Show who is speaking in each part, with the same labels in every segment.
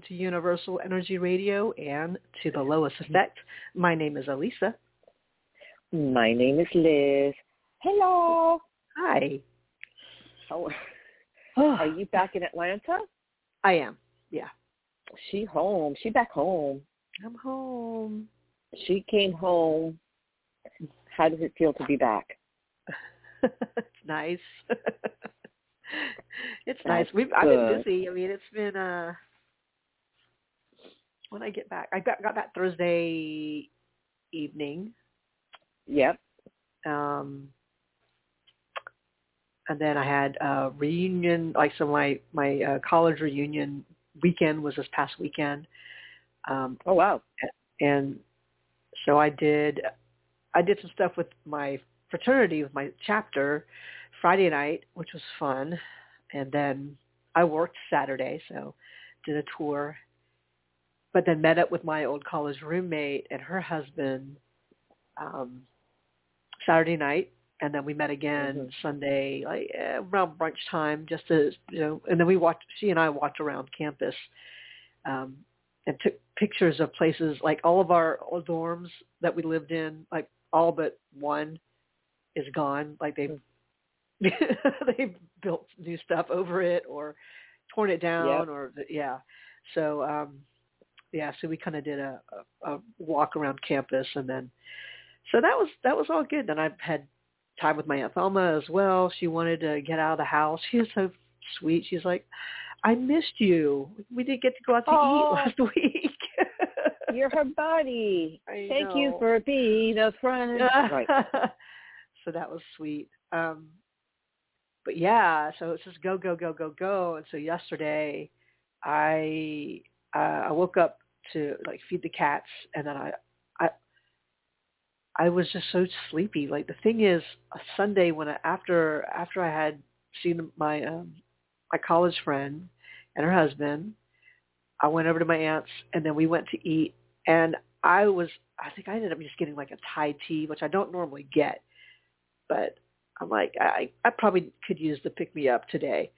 Speaker 1: Welcome to Universal Energy Radio and to the L.O.I.S. Effect. My name is Alyssa.
Speaker 2: My name is Liz. Hello.
Speaker 1: Hi.
Speaker 2: How, are you back in Atlanta?
Speaker 1: I am. Yeah.
Speaker 2: She home. She back home.
Speaker 1: I'm home.
Speaker 2: She came home. How does it feel to be back?
Speaker 1: it's nice. it's
Speaker 2: That's
Speaker 1: nice. We've I've been busy. I mean, it's been uh when I get back. I got got back Thursday evening.
Speaker 2: Yep.
Speaker 1: Um and then I had a reunion like so my my uh, college reunion weekend was this past weekend. Um
Speaker 2: Oh wow.
Speaker 1: and so I did I did some stuff with my fraternity with my chapter Friday night, which was fun, and then I worked Saturday, so did a tour, but then met up with my old college roommate and her husband um, Saturday night, and then we met again
Speaker 2: Mhm.
Speaker 1: Sunday, like eh, around brunch time, just to you know, and then we walked. She and I walked around campus. Um, and took pictures of places like all of our old dorms that we lived in, like all but one is gone. Like they they built new stuff over it or torn it down
Speaker 2: Yep.
Speaker 1: or yeah. So um yeah, so we kind of did a, a, a walk around campus and then so that was that was all good. Then I had time with my aunt Thelma as well. She wanted to get out of the house. She was so sweet. She's like, I missed you. We didn't get to go out to
Speaker 2: Aw.
Speaker 1: eat last week.
Speaker 2: You're her buddy.
Speaker 1: I
Speaker 2: Thank you for being a friend. right.
Speaker 1: so that was sweet. Um, but yeah, so it's just go, go, go, go, go. And so yesterday, I uh, I woke up to like feed the cats, and then I I I was just so sleepy. Like the thing is, a Sunday when I, after after I had seen my um, my college friend and her husband, I went over to my aunt's, and then we went to eat, and I was I think I ended up just getting like a Thai tea, which I don't normally get, but I'm like I I probably could use the pick me up today,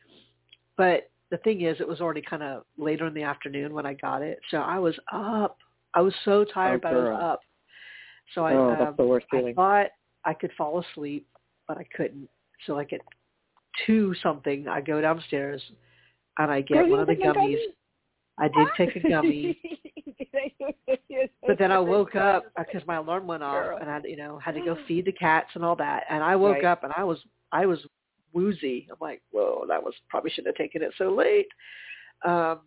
Speaker 1: but the thing is, it was already kind of later in the afternoon when I got it, so I was up. I was so tired,
Speaker 2: Oh,
Speaker 1: but I was up. So I
Speaker 2: oh,
Speaker 1: um,
Speaker 2: that's the worst
Speaker 1: I thought I could fall asleep, but I couldn't. So like at two something, I go downstairs and I get
Speaker 2: Girl,
Speaker 1: one of the gummies.
Speaker 2: gummy?
Speaker 1: I did take a gummy, but then I woke up because my alarm went off,
Speaker 2: Girl.
Speaker 1: and I, you know, had to go feed the cats and all that. And I woke
Speaker 2: Right.
Speaker 1: up and I was, I was woozy. I'm like, whoa, that was probably shouldn't have taken it so late. Um,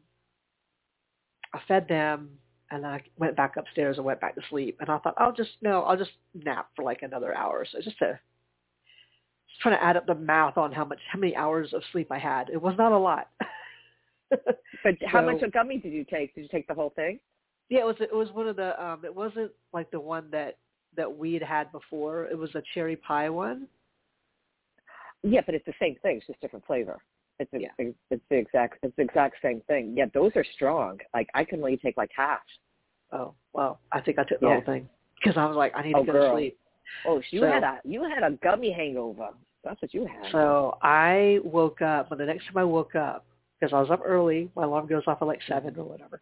Speaker 1: I fed them, and I went back upstairs and went back to sleep. And I thought, I'll just no, I'll just nap for like another hour so, just to just trying to add up the math on how much, how many hours of sleep I had. It was not a lot.
Speaker 2: But how
Speaker 1: So-
Speaker 2: much of gummy did you take? Did you take the whole thing?
Speaker 1: Yeah, it was it was one of the um it wasn't like the one that that we had had before. It was a cherry pie one.
Speaker 2: Yeah, but it's the same thing. It's just different flavor. It's the,
Speaker 1: Yeah.
Speaker 2: it's the exact it's the exact same thing. Yeah, those are strong. Like I can only take like half.
Speaker 1: Oh, well, I think I took the
Speaker 2: Yeah.
Speaker 1: whole thing because I was like I need
Speaker 2: Oh,
Speaker 1: to go to sleep.
Speaker 2: Oh, you
Speaker 1: So-
Speaker 2: had a you had a gummy hangover. That's what you had.
Speaker 1: So I woke up, but the next time I woke up, because I was up early, my alarm goes off at like seven or whatever.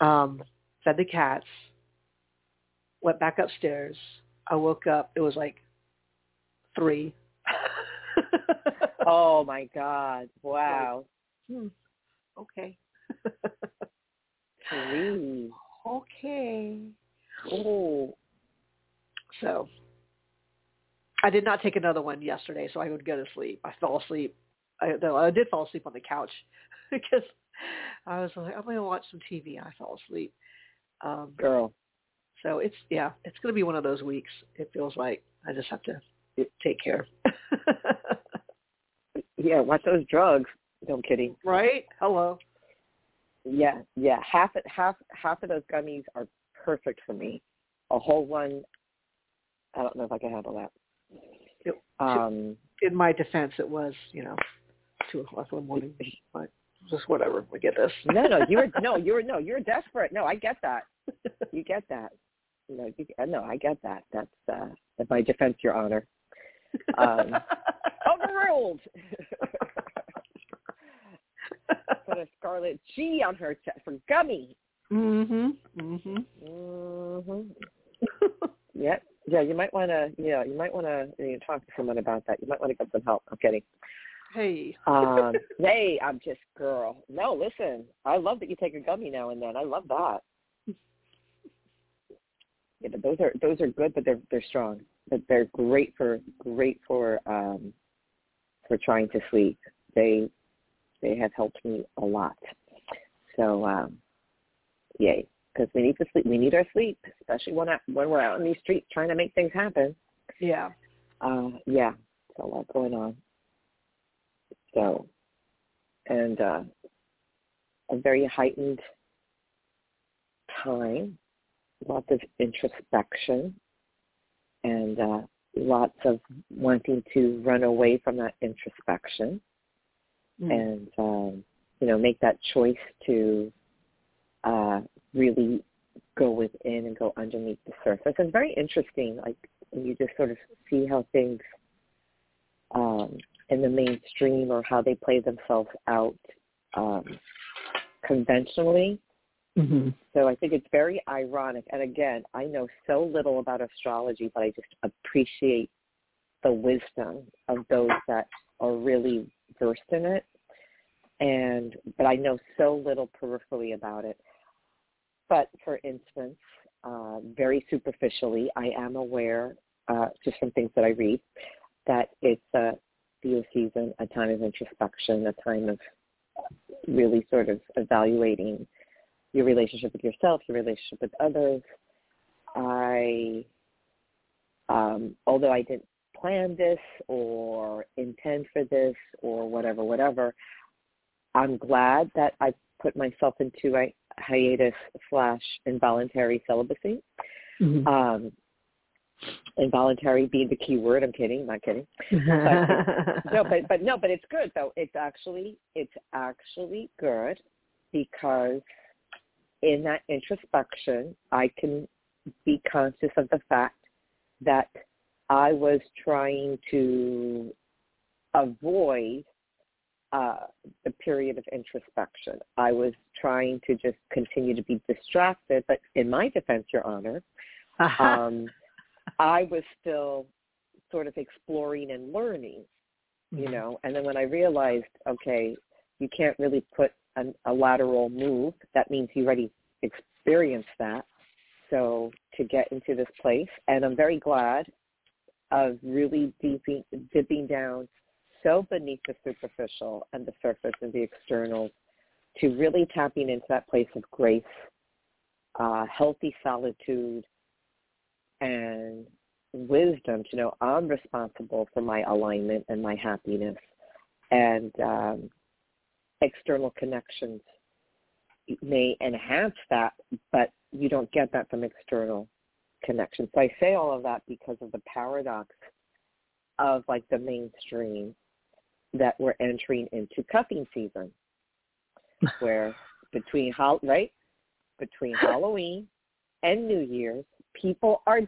Speaker 1: Um, fed the cats, went back upstairs. I woke up. It was like three.
Speaker 2: Oh my God! Wow.
Speaker 1: Hmm. Okay.
Speaker 2: Three.
Speaker 1: okay.
Speaker 2: Oh.
Speaker 1: So I did not take another one yesterday, so I would go to sleep. I fell asleep. I, though I did fall asleep on the couch because I was like, I'm going to watch some TV. and I fell asleep. Um,
Speaker 2: Girl.
Speaker 1: so it's yeah, it's going to be one of those weeks. It feels like I just have to take care.
Speaker 2: Yeah, watch those drugs. No I'm kidding.
Speaker 1: right? Hello.
Speaker 2: Yeah, yeah. Half half half of those gummies are perfect for me. A whole one, I don't know if I can handle that.
Speaker 1: Yep.
Speaker 2: Um,
Speaker 1: In my defense, it was you know two o'clock in the morning, but just whatever. We get this.
Speaker 2: no, no, you were no, you were no, you're desperate. No, I get that. You get that. No, you, no, I get that. That's uh, in my defense, Your Honor. Um, overruled. put a scarlet G on her chest for gummy.
Speaker 1: Mhm. Mhm.
Speaker 2: Mhm. yep. Yeah, you might want to. Yeah, you might want to you know, talk to someone about that. You might want to get some help. I'm kidding.
Speaker 1: Hey.
Speaker 2: um, hey, I'm just girl. No, listen. I love that you take a gummy now and then. I love that. Yeah, but those are those are good, but they're they're strong. But they're great for great for um for trying to sleep. They they have helped me a lot. So um yay, because we need to sleep. We need our sleep, especially when I, when we're out in these streets trying to make things happen.
Speaker 1: Yeah.
Speaker 2: Uh yeah, it's a lot going on. So, and uh, a very heightened time, lots of introspection, and uh, lots of wanting to run away from that introspection,
Speaker 1: Mm.
Speaker 2: and um, you know, make that choice to uh, really go within and go underneath the surface. It's very interesting, like you just sort of see how things um, in the mainstream or how they play themselves out um, conventionally.
Speaker 1: Mhm.
Speaker 2: So I think it's very ironic. And again, I know so little about astrology, but I just appreciate the wisdom of those that are really versed in it. And but I know so little peripherally about it. But for instance, uh, very superficially, I am aware, uh, just from things that I read, that it's a Leo season, a time of introspection, a time of really sort of evaluating your relationship with yourself, your relationship with others. I, um, although I didn't plan this or intend for this or whatever, whatever, I'm glad that I put myself into a hiatus slash involuntary celibacy.
Speaker 1: Mhm.
Speaker 2: Um, involuntary being the key word. I'm kidding, not kidding. no, but but no, but it's good though. It's actually it's actually good because in that introspection, I can be conscious of the fact that I was trying to avoid uh, the period of introspection. I was trying to just continue to be distracted, but in my defense, Your Honor, um, I was still sort of exploring and learning, you know. And then when I realized, okay, you can't really put an, a lateral move. That means you already experienced that. So to get into this place, and I'm very glad of really deeping, dipping down so beneath the superficial and the surface and the externals to really tapping into that place of grace, uh, healthy solitude, and wisdom to know I'm responsible for my alignment and my happiness and um, external connections may enhance that, but you don't get that from external connections. So I say all of that because of the paradox of like the mainstream that we're entering into cuffing season, where between right between Halloween and New Year's, people are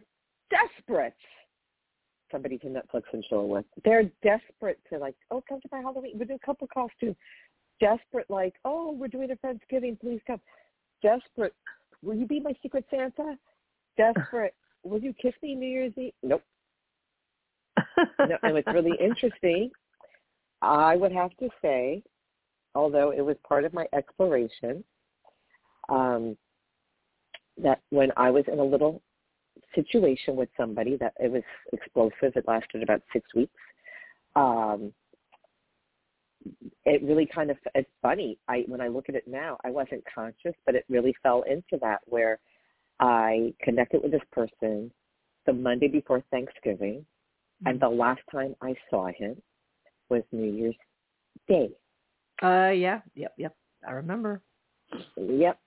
Speaker 2: desperate. Somebody to Netflix and chill with. They're desperate to like, oh, come to my Halloween. We'll do a couple costumes. Desperate, like, oh, we're doing a Thanksgiving. Please come. Desperate. Will you be my secret Santa? Desperate. Will you kiss me New Year's Eve? Nope. no, and what's really interesting, I would have to say, although it was part of my exploration, um, that when I was in a little situation with somebody that it was explosive. It lasted about six weeks. Um, it really kind of it's funny. I when I look at it now, I wasn't conscious, but it really fell into that where I connected with this person the Monday before Thanksgiving, mm-hmm. and the last time I saw him was New Year's Day.
Speaker 1: Uh, yeah, yep, yep. I remember.
Speaker 2: Yep.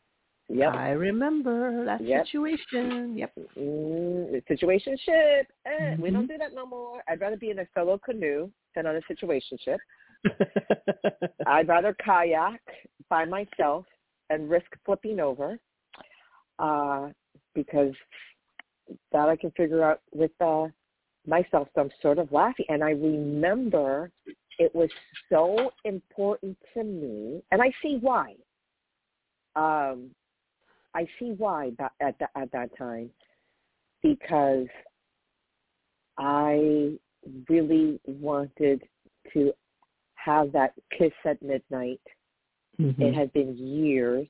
Speaker 2: Yep.
Speaker 1: I remember that
Speaker 2: yep.
Speaker 1: situation. Yep.
Speaker 2: Mm, situation ship. Eh,
Speaker 1: mm-hmm.
Speaker 2: We don't do that no more. I'd rather be in a solo canoe than on a situation ship. I'd rather kayak by myself and risk flipping over uh, because that I can figure out with uh, myself. So I'm sort of laughing. And I remember it was so important to me, and I see why. Um, I see why at that at that time because I really wanted to have that kiss at midnight. Mm-hmm. It had been years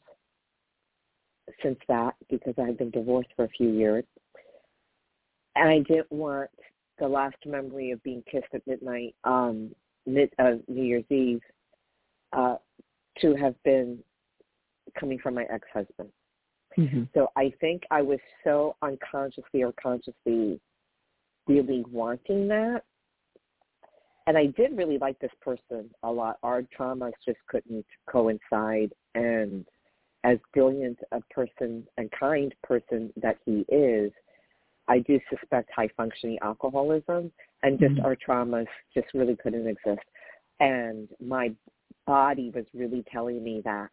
Speaker 2: since that because I had been divorced for a few years. And I didn't want the last memory of being kissed at midnight on mid, uh, New Year's Eve uh, to have been coming from my ex-husband. Mm-hmm. So I think I was so unconsciously or consciously really wanting that. And I did really like this person a lot. Our traumas just couldn't coincide. And as brilliant a person and kind person that he is, I do suspect high functioning alcoholism and just mm-hmm. our traumas just really couldn't exist. And my body was really telling me that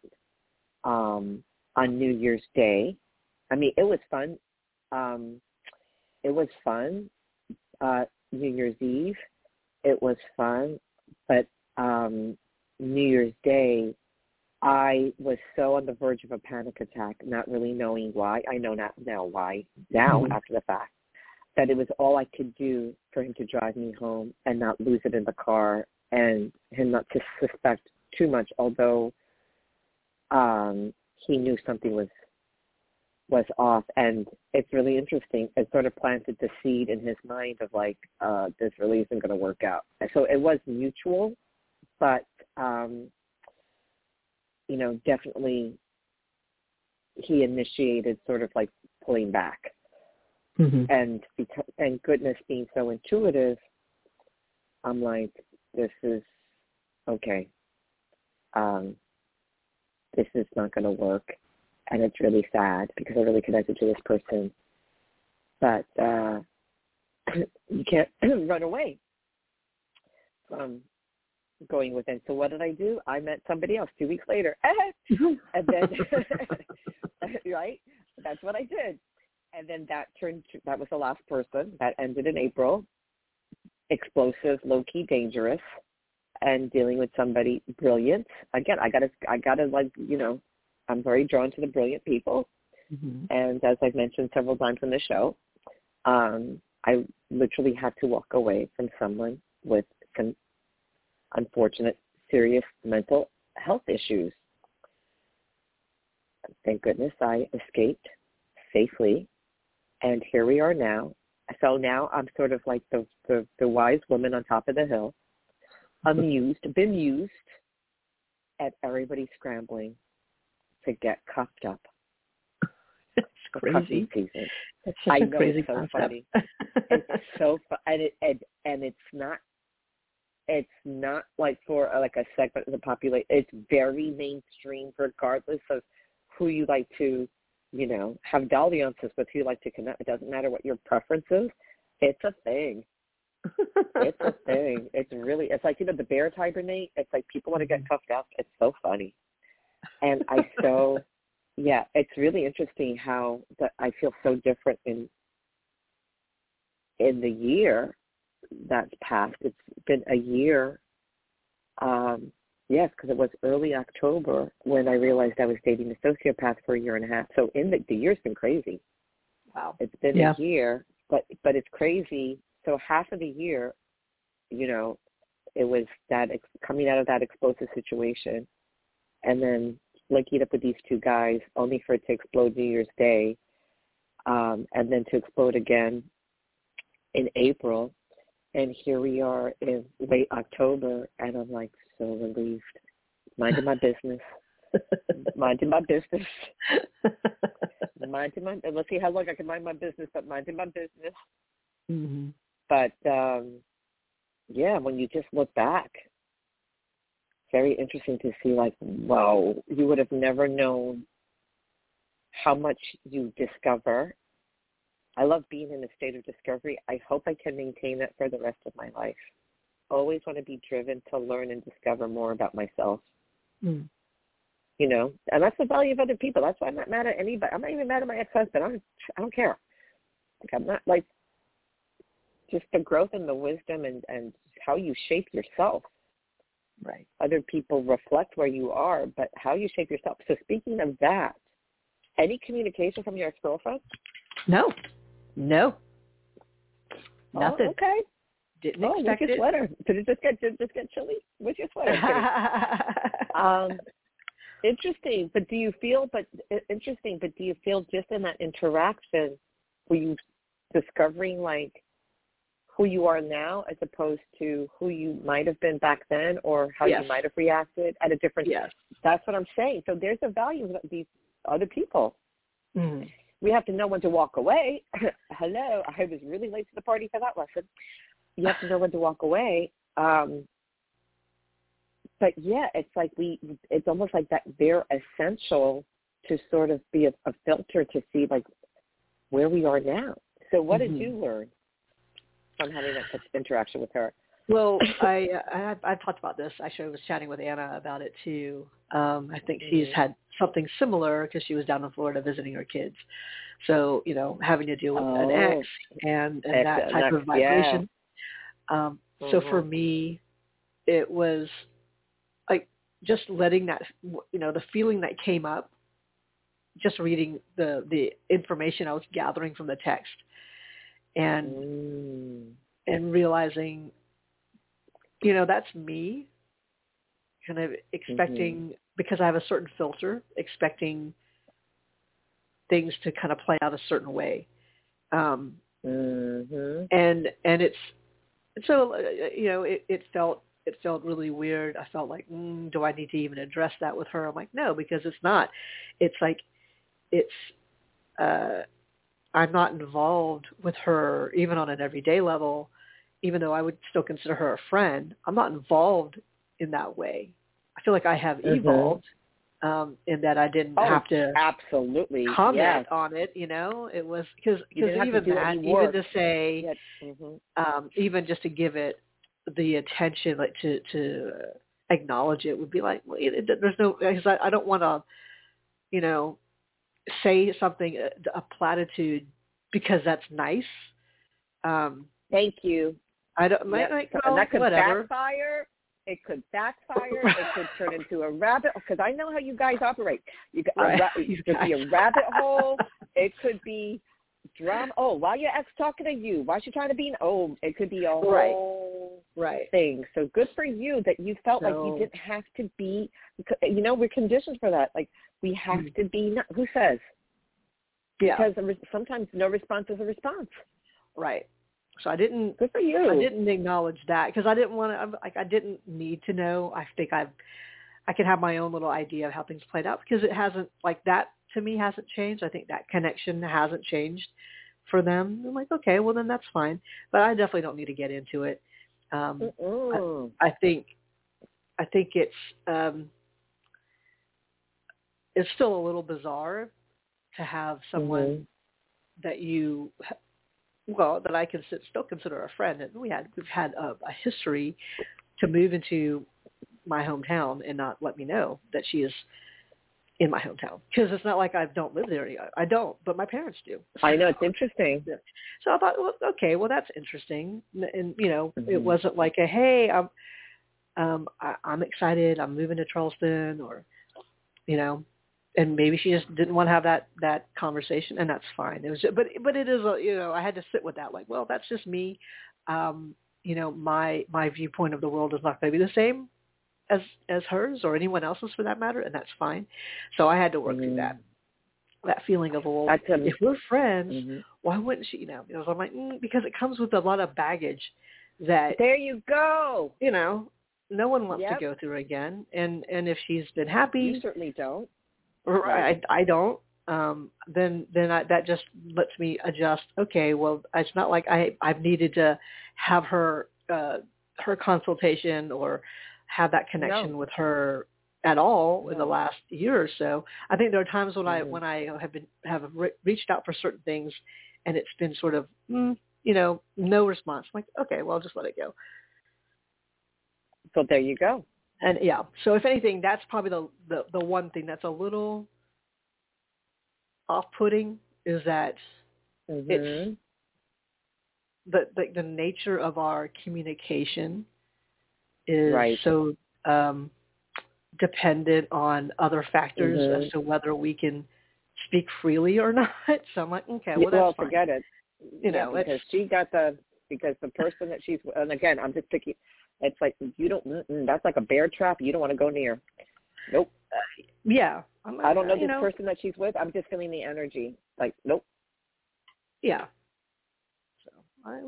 Speaker 2: um, on New Year's Day. I mean, it was fun. Um, it was fun. Uh, New Year's Eve, it was fun, but um, New Year's Day, I was so on the verge of a panic attack, not really knowing why. I know not now why now mm-hmm. after the fact that it was all I could do for him to drive me home and not lose it in the car and him not to suspect too much, although um, he knew something was was off. And it's really interesting. It sort of planted the seed in his mind of like uh this really isn't going to work out. So it was mutual but um you know definitely he initiated sort of like pulling back. Mm-hmm. and because and goodness being so intuitive i'm like this is okay. Um this is not going to work and it's really sad because I really connected to this person. But uh, you can't run away from going within. So what did I do? I met somebody else two weeks later, and then right, that's what I did. And then that turned. To, that was the last person. That ended in April. Explosive, low key, dangerous, and dealing with somebody brilliant. Again, I gotta, I gotta like, you know, I'm very drawn to the brilliant people. Mm-hmm. And as I've mentioned several times on the show, um, I literally had to walk away from someone with some unfortunate, serious mental health issues. Thank goodness I escaped safely, and here we are now. So now I'm sort of like the the, the wise woman on top of the hill, amused, bemused at everybody scrambling to get cuffed up.
Speaker 1: It's crazy.
Speaker 2: Season.
Speaker 1: It's such
Speaker 2: I
Speaker 1: a
Speaker 2: know
Speaker 1: crazy
Speaker 2: it's so
Speaker 1: concept.
Speaker 2: funny. it's so fun, and it and, and it's not. It's not like for uh, like a segment of the population. It's very mainstream, regardless of who you like to, you know, have dalliances with, who you like to connect. It doesn't matter what your preference is. It's a thing. it's a thing. It's really. It's like you know the bears hibernate. It's like people want to get mm-hmm. cuffed up. It's so funny and I so yeah, it's really interesting how that I feel so different in in the year that's passed. It's been a year. Um, yes, because it was early October when I realized I was dating a sociopath for a year and a half. So in the the year's been crazy.
Speaker 1: Wow,
Speaker 2: it's been
Speaker 1: yeah.
Speaker 2: a year, but but it's crazy. So half of the year, you know, it was that ex- coming out of that explosive situation and then linking up with these two guys, only for it to explode New Year's Day, um, and then to explode again in April. And here we are in late October, and I'm like so relieved. Minding my business. minding my business. minding my. Let's see how long I can mind my business, but minding my business.
Speaker 1: Mm-hmm.
Speaker 2: But um yeah, when you just look back very interesting to see like, wow, you would have never known how much you discover. I love being in a state of discovery. I hope I can maintain that for the rest of my life. Always want to be driven to learn and discover more about myself.
Speaker 1: Mm.
Speaker 2: You know, and that's the value of other people. That's why I'm not mad at anybody. I'm not even mad at my ex-husband. I don't, I don't care. Like I'm not like just the growth and the wisdom and and how you shape yourself
Speaker 1: Right.
Speaker 2: Other people reflect where you are, but how you shape yourself. So speaking of that, any communication from your ex-girlfriend?
Speaker 1: No. No.
Speaker 2: Oh,
Speaker 1: Nothing.
Speaker 2: okay.
Speaker 1: Didn't
Speaker 2: Oh, with
Speaker 1: expect
Speaker 2: your
Speaker 1: it.
Speaker 2: sweater. Did it just get did it just get chilly with your sweater? Um, interesting. But do you feel? But interesting. But do you feel just in that interaction, were you discovering like who you are now as opposed to who you might have been back then, or how
Speaker 1: Yes.
Speaker 2: you might have reacted at a different?
Speaker 1: yes.
Speaker 2: That's what I'm saying. So there's a value of these other people.
Speaker 1: Mm.
Speaker 2: We have to know when to walk away. Hello, I was really late to the party for that lesson. You have to know when to walk away. Um, but yeah, it's like we, it's almost like that they're essential to sort of be a, a filter to see like where we are now. So what
Speaker 1: Mhm.
Speaker 2: did you learn from having that such interaction with her?
Speaker 1: Well, I, I I've talked about this. Actually, I was chatting with Anna about it too. Um, I think she's
Speaker 2: Mhm.
Speaker 1: had something similar because she was down in Florida visiting her kids. So you know, having to deal with an
Speaker 2: Oh.
Speaker 1: ex and and
Speaker 2: Ex-
Speaker 1: that type
Speaker 2: ex,
Speaker 1: of vibration. Um, so for me, it was like just letting that you know the feeling that came up, just reading the the information I was gathering from the text, and
Speaker 2: Mm.
Speaker 1: and realizing, you know, that's me kind of expecting, because I have a certain filter, expecting things to kind of play out a certain way. Um,
Speaker 2: Mhm.
Speaker 1: and, and it's, so, you know, it, it felt, it felt really weird. I felt like, mm, do I need to even address that with her? I'm like, no, because it's not. It's like, it's, uh, I'm not involved with her even on an everyday level, even though I would still consider her a friend. I'm not involved in that way. I feel like I have
Speaker 2: Mhm.
Speaker 1: evolved um, in that I didn't
Speaker 2: Oh,
Speaker 1: have to
Speaker 2: absolutely.
Speaker 1: comment
Speaker 2: Yes.
Speaker 1: on it. You know, it was because even that, even to say,
Speaker 2: Yet, mhm.
Speaker 1: um, even just to give it the attention, like to to acknowledge it, would be like, well, it, it, there's no because I, I don't want to, you know, say something a, a platitude because that's nice. Um,
Speaker 2: Thank you.
Speaker 1: I don't
Speaker 2: Yep. So-
Speaker 1: well,
Speaker 2: and that could
Speaker 1: whatever.
Speaker 2: backfire. It could backfire. it could turn into a rabbit because I know how you guys operate. You
Speaker 1: Right.
Speaker 2: a ra-
Speaker 1: You
Speaker 2: it could be a rabbit hole. It could be drama. Oh, why your ex talking to you? Why she trying to be? An oh, it could be a
Speaker 1: Right.
Speaker 2: whole
Speaker 1: Right.
Speaker 2: thing. So good for you that you felt like you didn't have to be. You know, we're conditioned for that. Like we have
Speaker 1: Mm.
Speaker 2: to be. Not, who says?
Speaker 1: Yeah.
Speaker 2: Because sometimes no response is a response.
Speaker 1: Right. So I didn't
Speaker 2: Good for you.
Speaker 1: I didn't acknowledge that because I didn't want to. Like I didn't need to know. I think I've I can have my own little idea of how things played out because it hasn't like that to me hasn't changed. I think that connection hasn't changed for them. I'm like, okay, well then that's fine. But I definitely don't need to get into it. Um,
Speaker 2: Mm-mm.
Speaker 1: I think I think it's um, it's still a little bizarre to have someone
Speaker 2: Mhm.
Speaker 1: that you well that I can still consider a friend and we had we've had a, a history to move into my hometown and not let me know that she is in my hometown because it's not like I don't live there. I don't, but my parents do.
Speaker 2: I know it's interesting.
Speaker 1: So I thought, well, okay, well that's interesting, and, and you know, it
Speaker 2: Mhm.
Speaker 1: wasn't like a hey, I'm, um, I, I'm excited, I'm moving to Charleston, or, you know, and maybe she just didn't want to have that that conversation, and that's fine. It was, just, but but it is, a, you know, I had to sit with that, like, well, that's just me. Um, you know, my my viewpoint of the world is not going to be the same as as hers or anyone else's for that matter, and that's fine. So I had to work through that that feeling of well, if we're friends,
Speaker 2: Mhm.
Speaker 1: why wouldn't she? You know, so I'm like, mm, because it comes with a lot of baggage that
Speaker 2: There you go.
Speaker 1: you know no one wants
Speaker 2: Yep.
Speaker 1: to go through again. And and if she's been happy, You
Speaker 2: certainly don't. Right.
Speaker 1: I I don't, um, then then I, that just lets me adjust. Okay, well, it's not like I I've needed to have her uh, her consultation or have that connection
Speaker 2: No.
Speaker 1: with her at all in the last year or so. I think there are times when I
Speaker 2: Mhm.
Speaker 1: when I have been have re- reached out for certain things, and it's been sort of mm, you know no response. I'm like okay, well I'll just let it go.
Speaker 2: So there you go.
Speaker 1: And yeah, so if anything, that's probably the the, the one thing that's a little off-putting is that
Speaker 2: Mhm.
Speaker 1: the, the the nature of our communication is
Speaker 2: Right.
Speaker 1: so um, dependent on other factors
Speaker 2: Mhm.
Speaker 1: as to whether we can speak freely or not. So I'm like, okay, well, that's
Speaker 2: well,
Speaker 1: fine.
Speaker 2: forget it.
Speaker 1: You
Speaker 2: Yeah,
Speaker 1: know,
Speaker 2: because
Speaker 1: it's-
Speaker 2: she got the because the person that she's and again, I'm just picking. It's like you don't. That's like a bear trap. You don't want to go near. Nope.
Speaker 1: Yeah. I'm,
Speaker 2: I don't know this
Speaker 1: know,
Speaker 2: person that she's with. I'm just feeling the energy. Like nope.
Speaker 1: Yeah.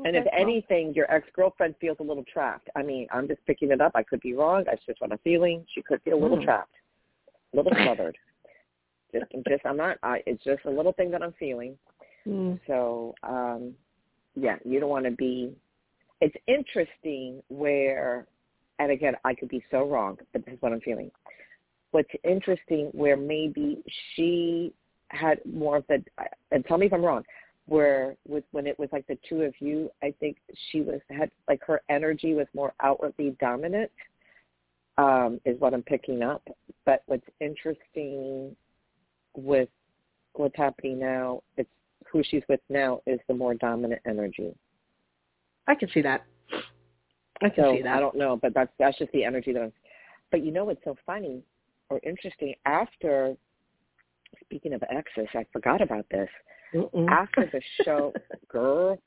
Speaker 2: And if
Speaker 1: well,
Speaker 2: anything, your ex girlfriend feels a little trapped. I mean, I'm just picking it up. I could be wrong. That's just what I'm feeling. She could feel a little
Speaker 1: Hmm.
Speaker 2: trapped, a little smothered. just, just I'm not. I, it's just a little thing that I'm feeling.
Speaker 1: mm,
Speaker 2: So, um, yeah, you don't want to be. It's interesting where, and again, I could be so wrong, but this is what I'm feeling. What's interesting where maybe she had more of the, and tell me if I'm wrong, where with when it was like the two of you, I think she was had like her energy was more outwardly dominant, um, is what I'm picking up. But what's interesting with what's happening now, it's who she's with now is the more dominant energy.
Speaker 1: I can see that. I can
Speaker 2: So
Speaker 1: see that.
Speaker 2: I don't know, but that's that's just the energy that I'm. But you know what's so funny or interesting? After speaking of exes, I forgot about this.
Speaker 1: Mm-mm.
Speaker 2: After the show, girl,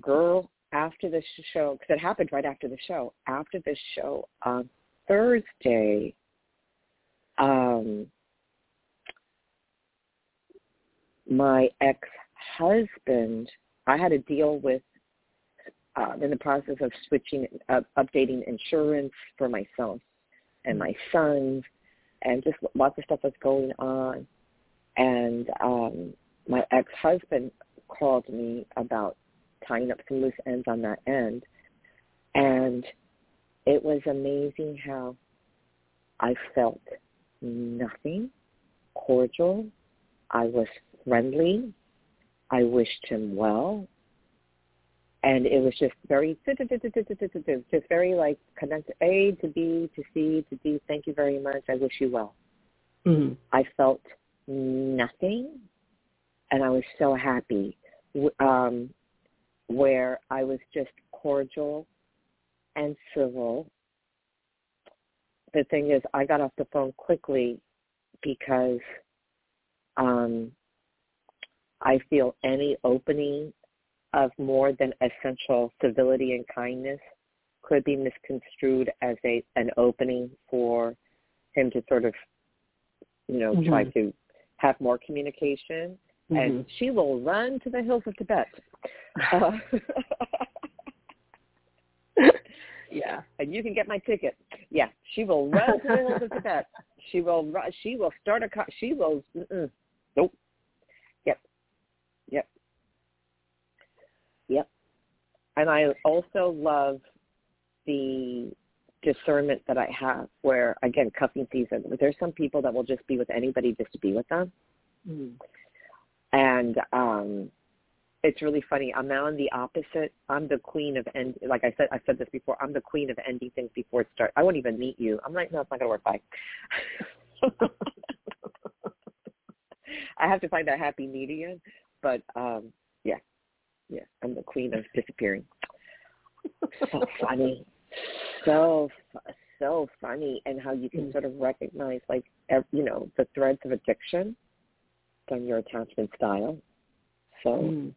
Speaker 2: girl, after the show, because it happened right after the show. After the show on Thursday, um, my ex-husband, I had to deal with uh, in the process of switching, uh, updating insurance for myself and my sons, and just lots of stuff was going on. And um, my ex-husband called me about tying up some loose ends on that end, and it was amazing how I felt nothing cordial. I was friendly. I wished him well and it was just very just very like connect A to B to C to D. Thank you very much. I wish you well.
Speaker 1: Mhm.
Speaker 2: I felt nothing, and I was so happy. Um, where I was just cordial and civil. The thing is, I got off the phone quickly because um, I feel any opening of more than essential civility and kindness could be misconstrued as a an opening for him to sort of you know try
Speaker 1: Mhm.
Speaker 2: to have more communication and
Speaker 1: Mhm.
Speaker 2: she will run to the hills of Tibet. Uh,
Speaker 1: yeah.
Speaker 2: and you can get my ticket. Yeah, she will run to the hills of Tibet. She will run, she will start a co- she will mm-mm. nope. Yep. Yep. Yep. And I also love the discernment that I have where again cuffing season. There's some people that will just be with anybody just to be with them.
Speaker 1: Mhm.
Speaker 2: And um it's really funny. I'm now in the opposite. I'm the queen of end. Like I said, I said this before. I'm the queen of ending things before it starts. I won't even meet you. I'm like, no, it's not gonna work. Bye. I have to find that happy medium, but um yeah, yeah. I'm the queen of disappearing. So funny, so so funny, and how you can
Speaker 1: Mm.
Speaker 2: sort of recognize like ev- you know the threads of addiction from your attachment style. So
Speaker 1: Mhm.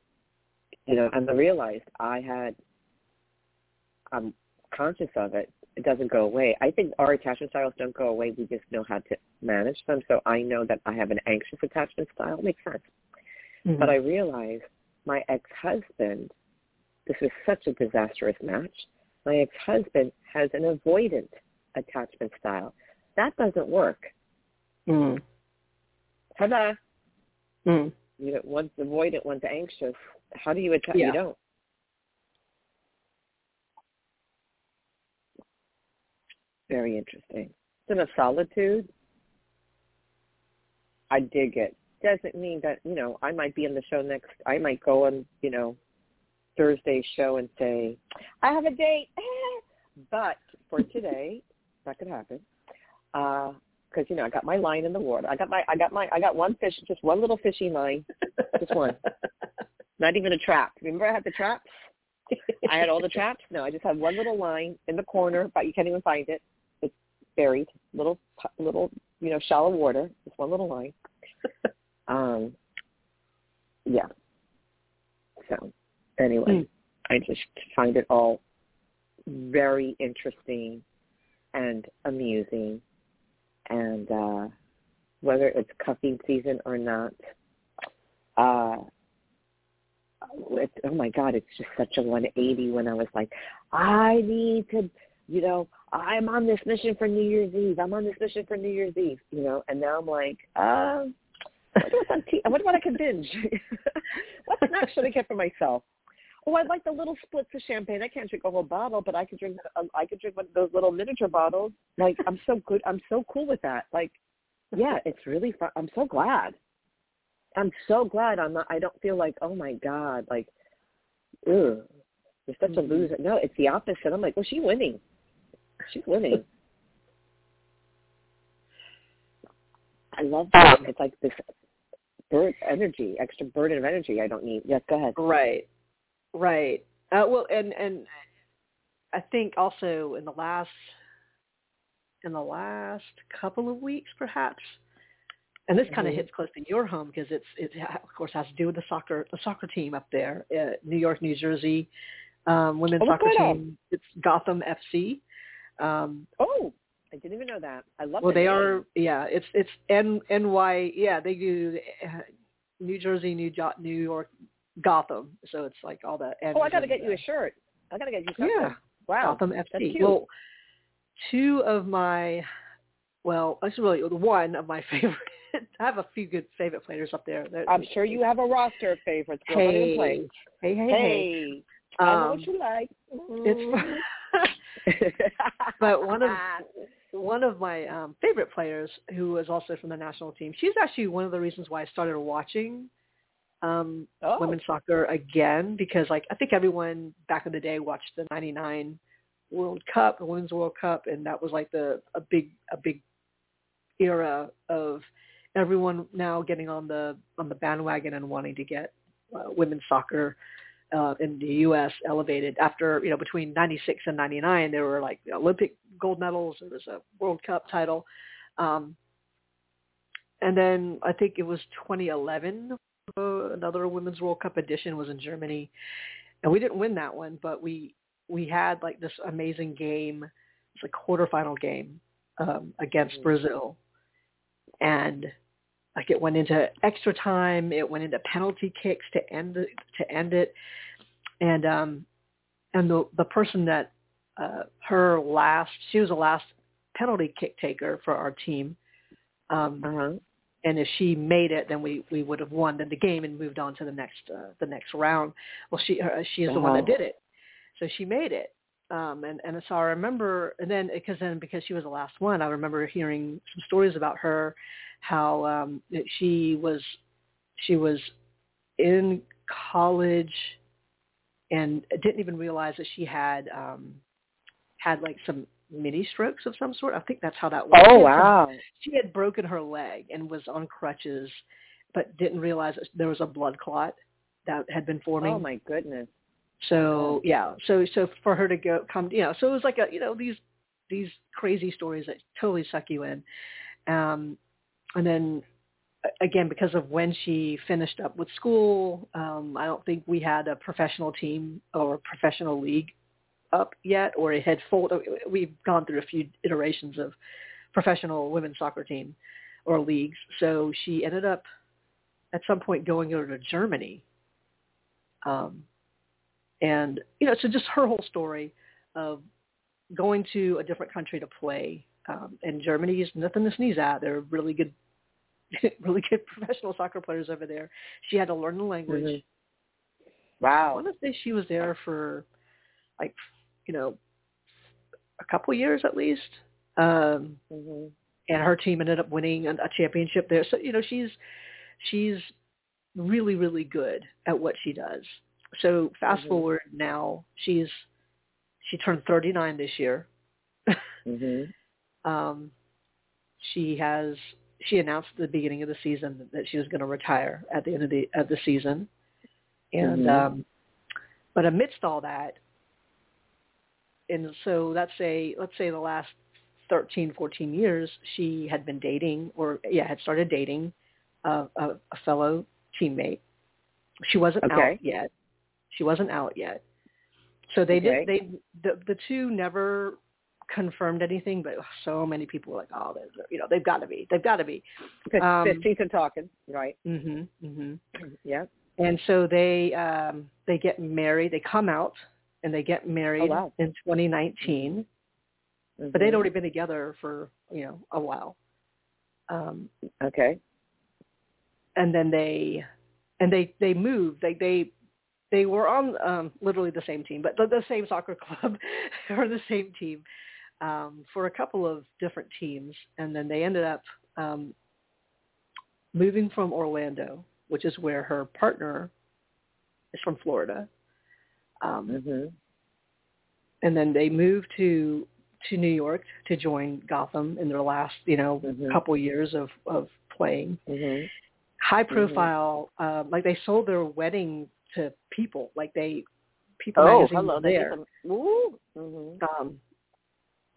Speaker 2: you know, and I realized I had, I'm conscious of it. It doesn't go away. I think our attachment styles don't go away. We just know how to manage them. So I know that I have an anxious attachment style. Makes sense.
Speaker 1: Mhm.
Speaker 2: But I realized my ex-husband, this was such a disastrous match. My ex-husband has an avoidant attachment style. That doesn't work.
Speaker 1: Mhm.
Speaker 2: Ta-da!
Speaker 1: Mhm.
Speaker 2: You know, one's avoidant, one's anxious. How do you attach?
Speaker 1: Yeah.
Speaker 2: You don't. Very interesting. Instead of solitude, I dig it. Doesn't mean that you know I might be in the show next. I might go on you know Thursday's show and say I have a date, but for today that could happen. Uh, because you know I got my line in the water. I got my I got my I got one fish, just one little fishing line, Just one. not even a trap. Remember I had the traps? I had all the traps. No, I just had one little line in the corner, but you can't even find it. It's buried, little little you know shallow water, just one little line. um, yeah. So anyway, mm. I just find it all very interesting and amusing, and uh, whether it's cuffing season or not. Uh, it, oh my God, it's just such a 180 when I was like, I need to, you know, I'm on this mission for New Year's Eve. I'm on this mission for New Year's Eve, you know, and now I'm like, uh, what what I can binge? what snack should I get for myself? Oh, I'd like the little splits of champagne. I can't drink a whole bottle, but I could drink. I could drink one of those little miniature bottles. Like I'm so good. I'm so cool with that. Like, yeah, it's really fun. I'm so glad. I'm so glad I'm not. I don't feel like, oh my god, like, ugh, you're such mm-hmm. a loser. No, it's the opposite. I'm like, well, she's winning. She's winning. I love that. Um, it's like this bird energy, extra burden of energy. I don't need. Yes, go ahead.
Speaker 1: Right, right. Uh, well, and and I think also in the last in the last couple of weeks, perhaps and this kind of mm-hmm. hits close to your home because it's it of course has to do with the soccer the soccer team up there, uh, New York, New Jersey, um, women's oh, soccer team. It's Gotham FC. Um,
Speaker 2: oh, I didn't even know that. I love.
Speaker 1: Well, they
Speaker 2: name.
Speaker 1: are. Yeah, it's it's N N Y. Yeah, they do uh, New Jersey, New New York, Gotham. So it's like all the.
Speaker 2: N's oh, I got to get you a shirt. I got to get you something.
Speaker 1: Yeah.
Speaker 2: Wow.
Speaker 1: Gotham FC. Well, two of my, well, actually, really one of my favorite I have a few good favorite players up there. They're,
Speaker 2: I'm sure you have a roster of favorites.
Speaker 1: Hey,
Speaker 2: hey,
Speaker 1: hey, hey,
Speaker 2: hey. I know um, what you like.
Speaker 1: It's but one of one of my um, favorite players, who was also from the national team, she's actually one of the reasons why I started watching um oh. women's soccer again because like I think everyone back in the day watched the 99 World Cup, the Women's World Cup and that was like the a big a big era of everyone now getting on the on the bandwagon and wanting to get uh, women's soccer uh, in the U.S. elevated. After you know, between '96 and '99, there were like Olympic gold medals. There was a World Cup title, um, and then I think it was 2011. Uh, another Women's World Cup edition was in Germany, and we didn't win that one, but we we had like this amazing game. It's a quarterfinal game um, against mm-hmm. Brazil, and like it went into extra time. It went into penalty kicks to end to end it, and um, and the the person that uh, her last she was the last penalty kick taker for our team. Um, uh-huh. And if she made it, then we, we would have won then the game and moved on to the next uh, the next round. Well, she uh, she is uh-huh. the one that uh-huh. did it, so she made it. Um, and and so I remember, and then because then because she was the last one, I remember hearing some stories about her how um, she was she was in college and didn't even realize that she had um, had like some mini strokes of some sort. I think that's how that
Speaker 2: was. Oh wow!
Speaker 1: She had broken her leg and was on crutches, but didn't realize there was a blood clot that had been forming.
Speaker 2: Oh my goodness!
Speaker 1: So yeah, so so for her to go come, you know, so it was like a you know these these crazy stories that totally suck you in. Um, and then again because of when she finished up with school um i don't think we had a professional team or professional league up yet or it had full we've gone through a few iterations of professional women's soccer team or leagues so she ended up at some point going over to germany um and you know so just her whole story of going to a different country to play um, and Germany is nothing to sneeze at. They're really good, really good professional soccer players over there. She had to learn the language.
Speaker 2: Mm-hmm. Wow.
Speaker 1: I want to say she was there for like, you know, a couple years at least. Um, mm-hmm. And her team ended up winning a, a championship there. So you know, she's she's really really good at what she does. So fast mm-hmm. forward now, she's she turned 39 this year. mm-hmm um, she has she announced at the beginning of the season that she was going to retire at the end of the of the season, and mm-hmm. um, but amidst all that, and so let's say let's say the last 13, 14 years, she had been dating, or yeah, had started dating a, a, a fellow teammate. She wasn't
Speaker 2: Okay.
Speaker 1: out yet. She wasn't out yet. So they
Speaker 2: Okay.
Speaker 1: did. They the the two never confirmed anything, but so many people were like, oh, they're- you know, they've got to be. They've got to be.
Speaker 2: Because
Speaker 1: Um,
Speaker 2: she's talking, right?
Speaker 1: Mhm. Mhm.
Speaker 2: Yeah.
Speaker 1: And so they um they get married. They come out and they get married
Speaker 2: Oh, wow.
Speaker 1: in 2019. But they'd already been together for you know a while. Um,
Speaker 2: Okay.
Speaker 1: and then they and they they moved. They they they were on um, literally the same team, but the, the same soccer club or the same team um, for a couple of different teams, and then they ended up um, moving from Orlando, which is where her partner is from Florida. Um,
Speaker 2: Mhm.
Speaker 1: and then they moved to to New York to join Gotham in their last, you know,
Speaker 2: Mhm.
Speaker 1: couple years of of playing.
Speaker 2: Mhm.
Speaker 1: High profile, um, like they sold their wedding to people, like they People
Speaker 2: Oh,
Speaker 1: magazine
Speaker 2: hello. They
Speaker 1: there.
Speaker 2: some, ooh. Mhm.
Speaker 1: Um,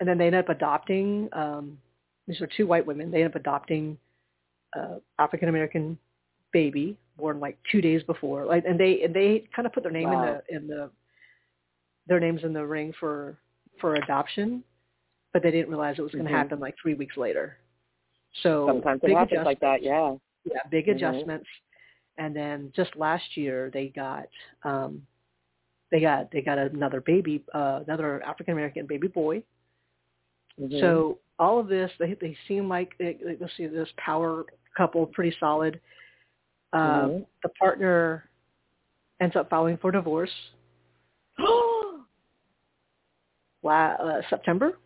Speaker 1: and then they ended up adopting. Um, these are two white women. They ended up adopting uh, African American baby born like two days before. Like, and they and they kind of put their name
Speaker 2: Wow.
Speaker 1: in the in the their names in the ring for for adoption, but they didn't realize it was going to
Speaker 2: Mhm.
Speaker 1: happen like three weeks later. So
Speaker 2: Sometimes it happens like that. Yeah.
Speaker 1: yeah, big
Speaker 2: Mhm.
Speaker 1: adjustments. And then just last year they got um they got they got another baby, uh another African American baby boy.
Speaker 2: Mhm.
Speaker 1: So all of this they they seem like they, they- let's see this power couple pretty solid. Uh
Speaker 2: Mhm.
Speaker 1: the partner ends up filing for divorce la- uh, September.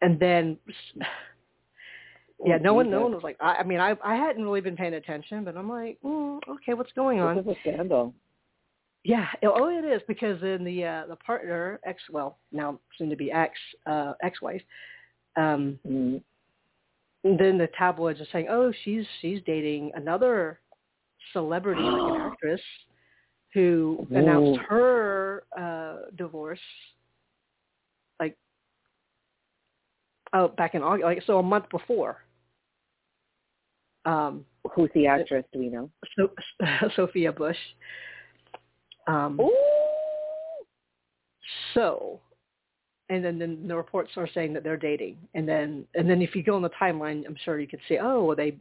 Speaker 1: And then yeah, no one, no one was like. I, I mean, I, I hadn't really been paying attention, but I'm like, mm, okay, what's going on?
Speaker 2: This is a scandal.
Speaker 1: Yeah, oh, it is because then the uh, the partner, ex, well, now soon to be ex, uh, ex-wife, um,
Speaker 2: Mhm.
Speaker 1: Then the tabloids are saying, oh, she's she's dating another celebrity, like an actress, who
Speaker 2: Ooh.
Speaker 1: announced her uh, divorce, like, oh, back in August, like so a month before. Um,
Speaker 2: Who's the actress? Do we know?
Speaker 1: so, Sophia Bush. Um,
Speaker 2: Ooh.
Speaker 1: So, and then, then the reports are saying that they're dating, and then and then if you go on the timeline, I'm sure you could see, oh, well, they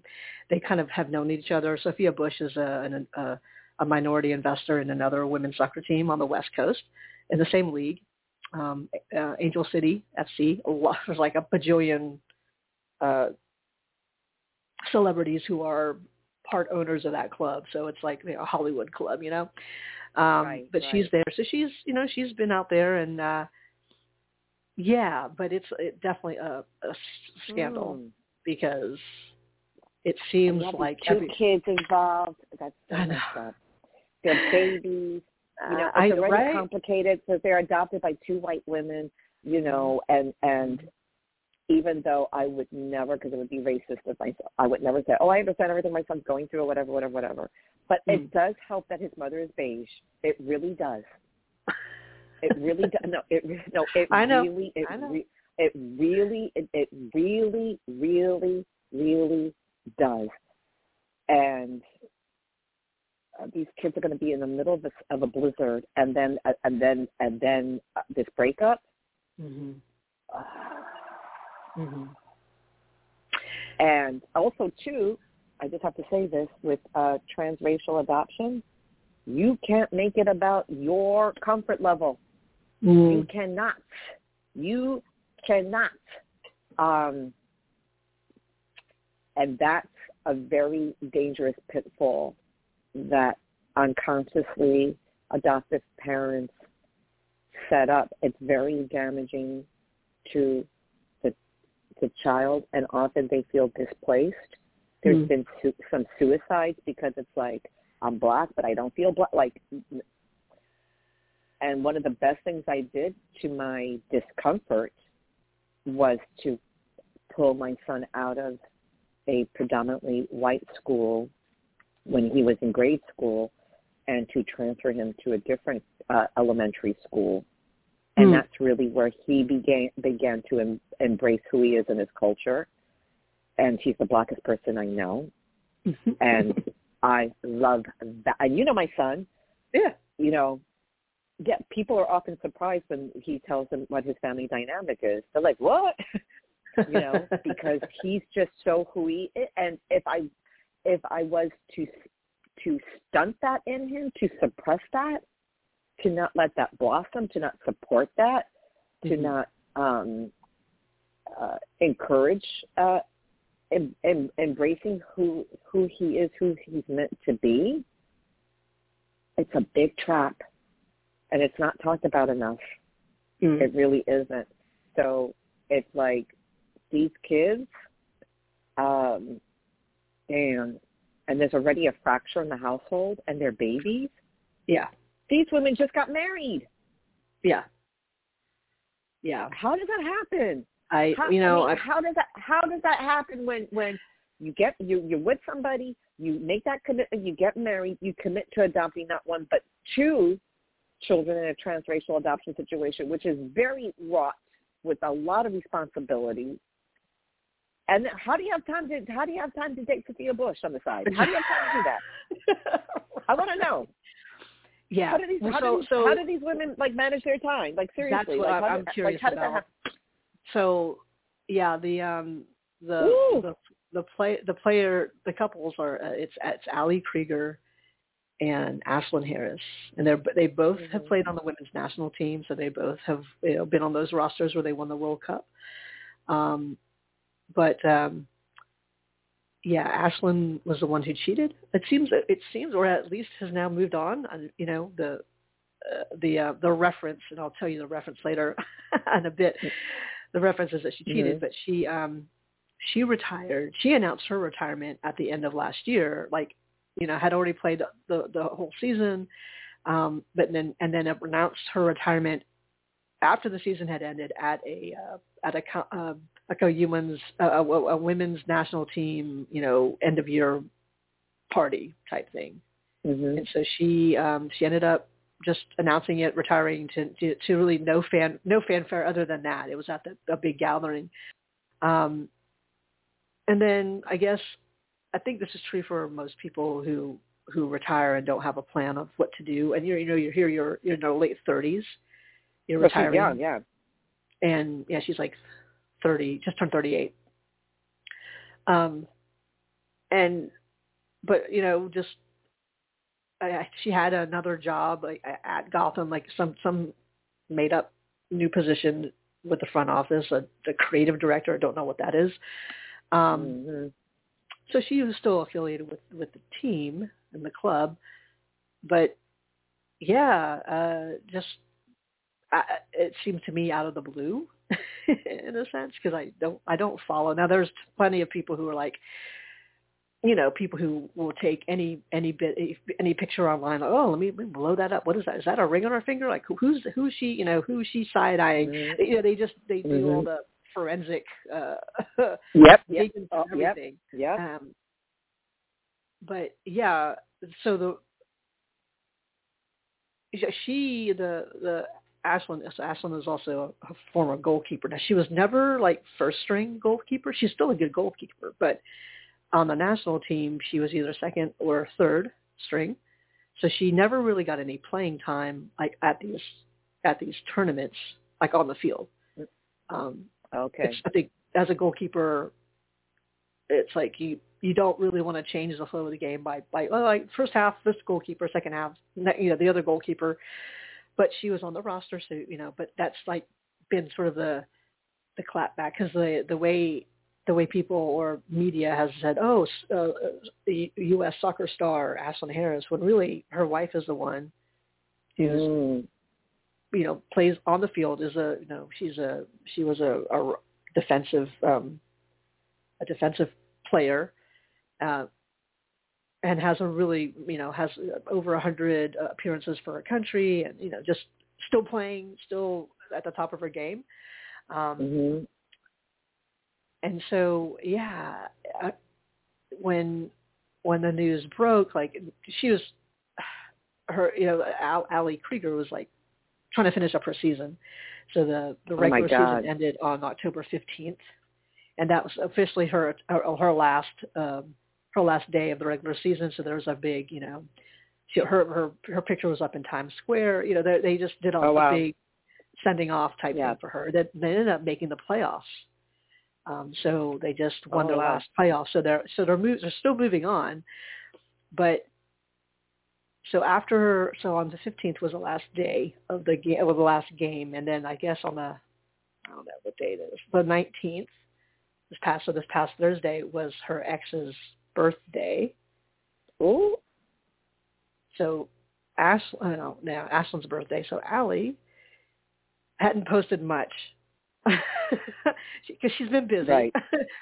Speaker 1: they kind of have known each other. Sophia Bush is a an, a, a minority investor in another women's soccer team on the West Coast in the same league, um, uh, Angel City FC. A lot, there's like a bajillion uh, celebrities who are part owners of that club, so it's like you know, a Hollywood club, you know. Um,
Speaker 2: Right,
Speaker 1: but she's there, so she's you know she's been out there and uh, yeah, but it's it definitely a, a scandal
Speaker 2: Hmm.
Speaker 1: because it seems
Speaker 2: you have these
Speaker 1: like
Speaker 2: two
Speaker 1: every,
Speaker 2: kids involved. That's so
Speaker 1: I know.
Speaker 2: messed up. They're babies. You know, it's
Speaker 1: I,
Speaker 2: already
Speaker 1: right?
Speaker 2: complicated. So they're adopted by two white women. You know, and and even though I would never, because it would be racist of myself, I would never say, "Oh, I understand everything my son's going through," or whatever, whatever, whatever. But
Speaker 1: Mm.
Speaker 2: it does help that his mother is beige. It really does. It really does. No, it no, it
Speaker 1: I know.
Speaker 2: really, it,
Speaker 1: I know.
Speaker 2: Re- it really, it, it really, really, really does. And uh, these kids are going to be in the middle of, this, of a blizzard, and then, uh, and then, and then uh, this breakup. Uh,
Speaker 1: hmm
Speaker 2: and also, too, I just have to say this with uh, transracial adoption, you can't make it about your comfort level. You cannot. You cannot. Um, and that's a very dangerous pitfall that unconsciously adoptive parents set up. It's very damaging to the the child, and often they feel displaced. There's
Speaker 1: Mm.
Speaker 2: been su- some suicides because it's like I'm black, but I don't feel black. Like and one of the best things I did to my discomfort was to pull my son out of a predominantly white school when he was in grade school and to transfer him to a different uh, elementary school and
Speaker 1: Mm.
Speaker 2: that's really where he began began to em, embrace who he is and his culture. And he's the blackest person I know, and I love that. And you know, my son,
Speaker 1: yeah,
Speaker 2: you know, yeah, people are often surprised when he tells them what his family dynamic is. They're like, "What?" you know, because he's just so who he is. And if I, if I was to to stunt that in him, to suppress that, to not let that blossom, to not support that, to
Speaker 1: Mhm.
Speaker 2: not um, uh, encourage uh, em, em, embracing who who he is, who he's meant to be, it's a big trap, and it's not talked about enough.
Speaker 1: Mm.
Speaker 2: It really isn't. So it's like these kids, um, and and there's already a fracture in the household, and they're babies.
Speaker 1: yeah,
Speaker 2: These women just got married.
Speaker 1: yeah, yeah.
Speaker 2: How does that happen?
Speaker 1: I,
Speaker 2: How,
Speaker 1: you know,
Speaker 2: I mean, how does that how does that happen when when you get you you're with somebody, you make that commitment, you get married, you commit to adopting not one but two children in a transracial adoption situation, which is very wrought with a lot of responsibility. And how do you have time to how do you have time to date Sophia Bush on the side? How do you have time to do that? I want to know.
Speaker 1: yeah.
Speaker 2: How do these how,
Speaker 1: so,
Speaker 2: do these,
Speaker 1: so
Speaker 2: how do these women like manage their time? Like seriously, like,
Speaker 1: I'm,
Speaker 2: how
Speaker 1: I'm curious
Speaker 2: like, how does that
Speaker 1: about.
Speaker 2: happen?
Speaker 1: So, yeah, the um the
Speaker 2: Ooh.
Speaker 1: the the play the player the couples are uh, it's it's Ali Krieger and Ashlyn Harris, and they're they both have
Speaker 2: Mhm.
Speaker 1: played on the women's national team, so they both have you know, been on those rosters where they won the World Cup. Um, but um, yeah, Ashlyn was the one who cheated. It seems it seems, or at least has now moved on. You know the uh, the uh, the reference, and I'll tell you the reference later in a bit. The reference is that she cheated,
Speaker 2: Mhm.
Speaker 1: but she um she retired. She announced her retirement at the end of last year. Like you know, had already played the the whole season, um, but then and then announced her retirement after the season had ended at a uh, at a uh, like a women's a, a, a women's national team, you know, end of year party type thing.
Speaker 2: Mm-hmm.
Speaker 1: And so she um, she ended up just announcing it, retiring to, to to really no fan no fanfare other than that. It was at the, a big gathering. Um, and then I guess I think this is true for most people who who retire and don't have a plan of what to do. And you're you know you're here you're you're in your late thirties. You're
Speaker 2: Well, she's
Speaker 1: retiring,
Speaker 2: young, yeah.
Speaker 1: and yeah, she's like thirty, just turned thirty eight. Um, and but you know just I, she had another job like at Gotham, like some some made up new position with the front office, a, the creative director. I don't know what that is. Um,
Speaker 2: mm-hmm.
Speaker 1: So she was still affiliated with with the team and the club, but yeah, uh, just I, it seemed to me out of the blue in a sense because I don't I don't follow. Now there's plenty of people who are like, you know, people who will take any any bit any picture online. Like, oh, let me, let me blow that up. What is that? Is that a ring on her finger? Like who, who's who's she? You know, who's she side eyeing?
Speaker 2: Mm-hmm.
Speaker 1: You know, they just they do
Speaker 2: Mhm.
Speaker 1: all the forensic uh,
Speaker 2: Yep. Oh, yep.
Speaker 1: everything.
Speaker 2: Yep.
Speaker 1: Um, but yeah, so the she the the Ashlyn so Ashlyn is also a, a former goalkeeper. Now she was never like first string goalkeeper. She's still a good goalkeeper, but on the national team she was either second or third string. So she never really got any playing time like at these at these tournaments, like on the field. Um,
Speaker 2: Okay.
Speaker 1: it's, I think as a goalkeeper, it's like you you don't really want to change the flow of the game by by oh, like first half this goalkeeper, second half you know the other goalkeeper. But she was on the roster, so you know. But that's like been sort of the the clapback because the the way the way people or media has said, oh, uh, uh, the U.S. soccer star Ashlyn Harris, when really her wife is the one who's
Speaker 2: Mm.
Speaker 1: You know plays on the field is a you know she's a she was a, a defensive um a defensive player uh and has a really you know has over a hundred uh, appearances for her country and you know just still playing still at the top of her game um
Speaker 2: Mm-hmm.
Speaker 1: and so yeah I, when when the news broke like she was her you know Al, Ali Krieger was like trying to finish up her season. So the the
Speaker 2: Oh
Speaker 1: regular
Speaker 2: God.
Speaker 1: season ended on October 15th, and that was officially her her, her last um, her last day of the regular season. So there was a big, you know, she, her her her picture was up in Times Square. You know, they, they just did all
Speaker 2: Oh, wow.
Speaker 1: a big sending off type
Speaker 2: Yeah.
Speaker 1: thing for her. That they ended up making the playoffs. Um, so they just won
Speaker 2: Oh,
Speaker 1: their
Speaker 2: wow.
Speaker 1: last playoff. So they're so they're move, they're still moving on, but so after so on the 15th was the last day of the game, well, the last game, and then I guess on the I don't know what day it is, the 19th, this past so this past Thursday was her ex's birthday.
Speaker 2: Oh.
Speaker 1: So Ash, uh, no, now Ashlyn's birthday. So Ali hadn't posted much because she's been busy.
Speaker 2: Right.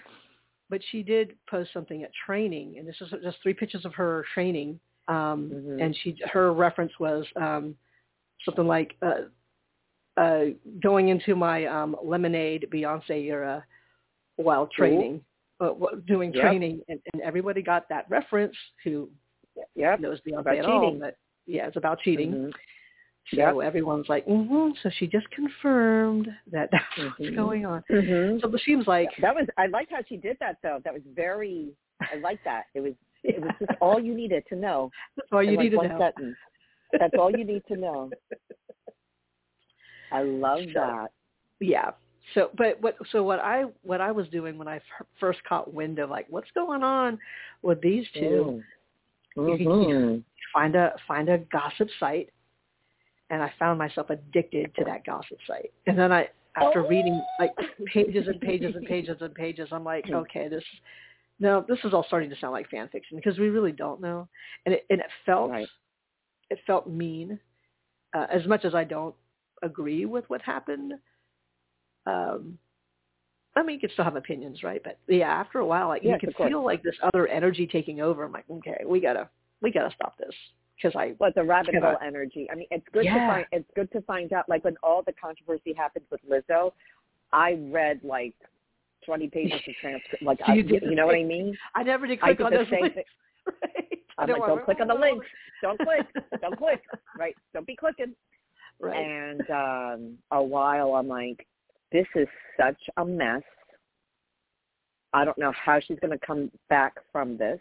Speaker 1: but she did post something at training, and this is just three pictures of her training. Um,
Speaker 2: Mhm.
Speaker 1: And she, her reference was um, something like uh, uh, going into my um, lemonade Beyonce era while training, uh, doing
Speaker 2: Yep.
Speaker 1: training, and, and everybody got that reference who
Speaker 2: Yep.
Speaker 1: knows Beyonce
Speaker 2: About
Speaker 1: at all.
Speaker 2: cheating.
Speaker 1: But yeah, it's about cheating.
Speaker 2: Mhm.
Speaker 1: So
Speaker 2: Yep.
Speaker 1: everyone's like, mm-hmm. So she just confirmed that that's what's
Speaker 2: Mhm.
Speaker 1: going on.
Speaker 2: Mhm.
Speaker 1: So it seems like
Speaker 2: That was I liked how she did that though. That was very I like that. It was it was just all you needed to know.
Speaker 1: that's all you
Speaker 2: like
Speaker 1: need to know.
Speaker 2: sentence. That's all you need to know. I love
Speaker 1: So-
Speaker 2: that.
Speaker 1: yeah. So, but what? So what I what I was doing when I f- first caught wind of like what's going on with these two,
Speaker 2: Mm.
Speaker 1: You can-
Speaker 2: Mhm.
Speaker 1: find a find a gossip site, and I found myself addicted to that gossip site. And then I, after
Speaker 2: Oh.
Speaker 1: reading like pages and pages and pages and pages, I'm like,
Speaker 2: Hmm.
Speaker 1: okay, this no, this is all starting to sound like fan fiction because we really don't know, and it and it felt
Speaker 2: Right.
Speaker 1: it felt mean, uh, as much as I don't agree with what happened. Um, I mean, you can still have opinions, right? But yeah, after a while, like
Speaker 2: Yes,
Speaker 1: you can feel like this other energy taking over. I'm like, okay, we gotta, we gotta stop this because I,
Speaker 2: Well, it's a rabbit hole energy. I mean, it's good
Speaker 1: Yeah.
Speaker 2: to find. It's good to find out. Like when all the controversy happened with Lizzo, I read like twenty pages of transcript. Like, I,
Speaker 1: you
Speaker 2: you, know what I mean?
Speaker 1: I never did
Speaker 2: I
Speaker 1: click
Speaker 2: did
Speaker 1: on
Speaker 2: the
Speaker 1: those
Speaker 2: same
Speaker 1: links.
Speaker 2: thing.
Speaker 1: Right? I
Speaker 2: I'm
Speaker 1: don't
Speaker 2: like, don't click on the links. Don't click. Don't click. Right? Don't be clicking.
Speaker 1: Right.
Speaker 2: And um, a while, I'm like, this is such a mess. I don't know how she's going to come back from this.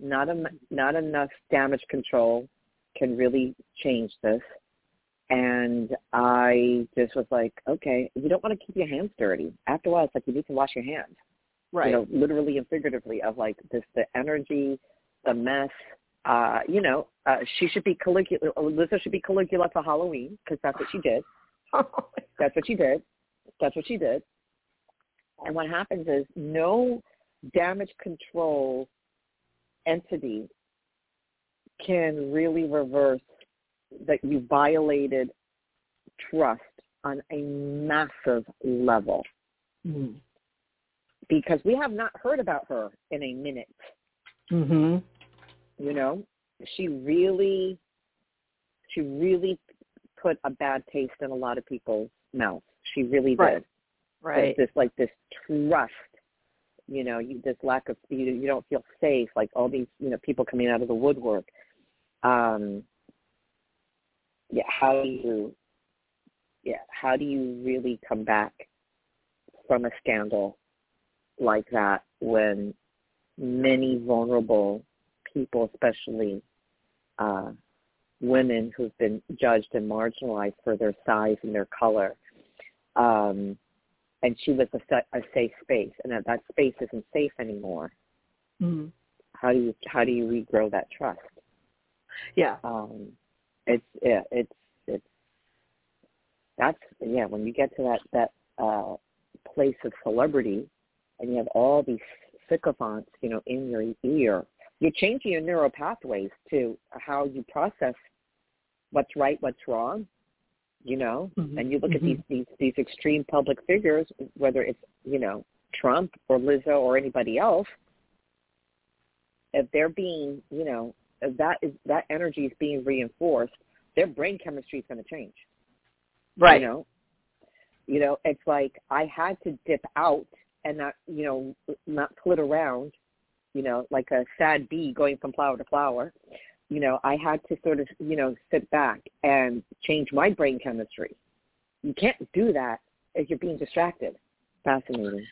Speaker 2: Not em- not enough damage control can really change this. And I just was like, okay, you don't want to keep your hands dirty. After a while, it's like you need to wash your hands.
Speaker 1: right.
Speaker 2: You know, literally and figuratively of like this, the energy, the mess. Uh, you know, uh, she should be Caligula. Lizzo should be Caligula for Halloween because that's what she did. That's what she did. That's what she did. And what happens is no damage control entity can really reverse that you violated trust on a massive level
Speaker 1: mm-hmm.
Speaker 2: because we have not heard about her in a minute.
Speaker 1: Mm-hmm.
Speaker 2: You know, she really, she really put a bad taste in a lot of people's mouths. She really did.
Speaker 1: Right. Right.
Speaker 2: This, this like this trust, you know, you, this lack of you, you don't feel safe. Like all these, you know, people coming out of the woodwork. Um, yeah, how do you, yeah, how do you really come back from a scandal like that when many vulnerable people, especially uh, women who've been judged and marginalized for their size and their color. Um, and she was a, a safe space, and that, that space isn't safe anymore.
Speaker 1: Mm-hmm.
Speaker 2: How do you how do you regrow that trust?
Speaker 1: Yeah.
Speaker 2: Um, it's yeah, it's it's that's yeah. When you get to that that uh, place of celebrity, and you have all these sycophants, you know, in your ear, you're changing your neural pathways to how you process what's right, what's wrong, you know.
Speaker 1: Mhm.
Speaker 2: And you look at
Speaker 1: Mhm.
Speaker 2: these these these extreme public figures, whether it's you know Trump or Lizzo or anybody else, if they're being, you know, that is that energy is being reinforced, their brain chemistry is going to change.
Speaker 1: Right.
Speaker 2: You know, you know, it's like I had to dip out and not, you know, not flit around, you know, like a sad bee going from flower to flower. you know, I had to sort of, you know, sit back and change my brain chemistry. You can't do that if you're being distracted. Fascinating.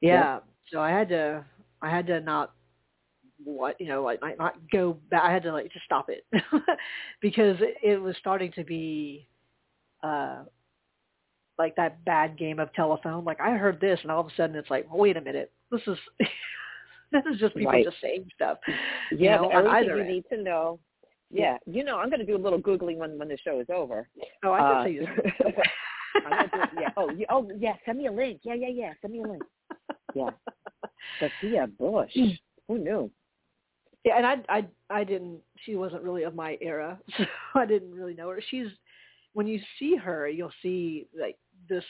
Speaker 1: Yeah. yeah. So I had to, I had to not what you know like not, not go back i had to like just stop it. Because it, it was starting to be uh like that bad game of telephone. Like i heard this and all of a sudden it's like wait a minute this is this is just people
Speaker 2: right.
Speaker 1: just saying stuff
Speaker 2: yeah
Speaker 1: you know,
Speaker 2: everything you end. need to know. Yeah. yeah you know i'm going to do a little googling when when the show is over.
Speaker 1: Oh i can uh, see you
Speaker 2: I'm gonna do, yeah. Oh you, oh yeah send me a link. Yeah yeah yeah send me a link. Yeah. Sophia bush. Who knew
Speaker 1: yeah, and I I I didn't. She wasn't really of my era, so I didn't really know her. She's when you see her, you'll see like this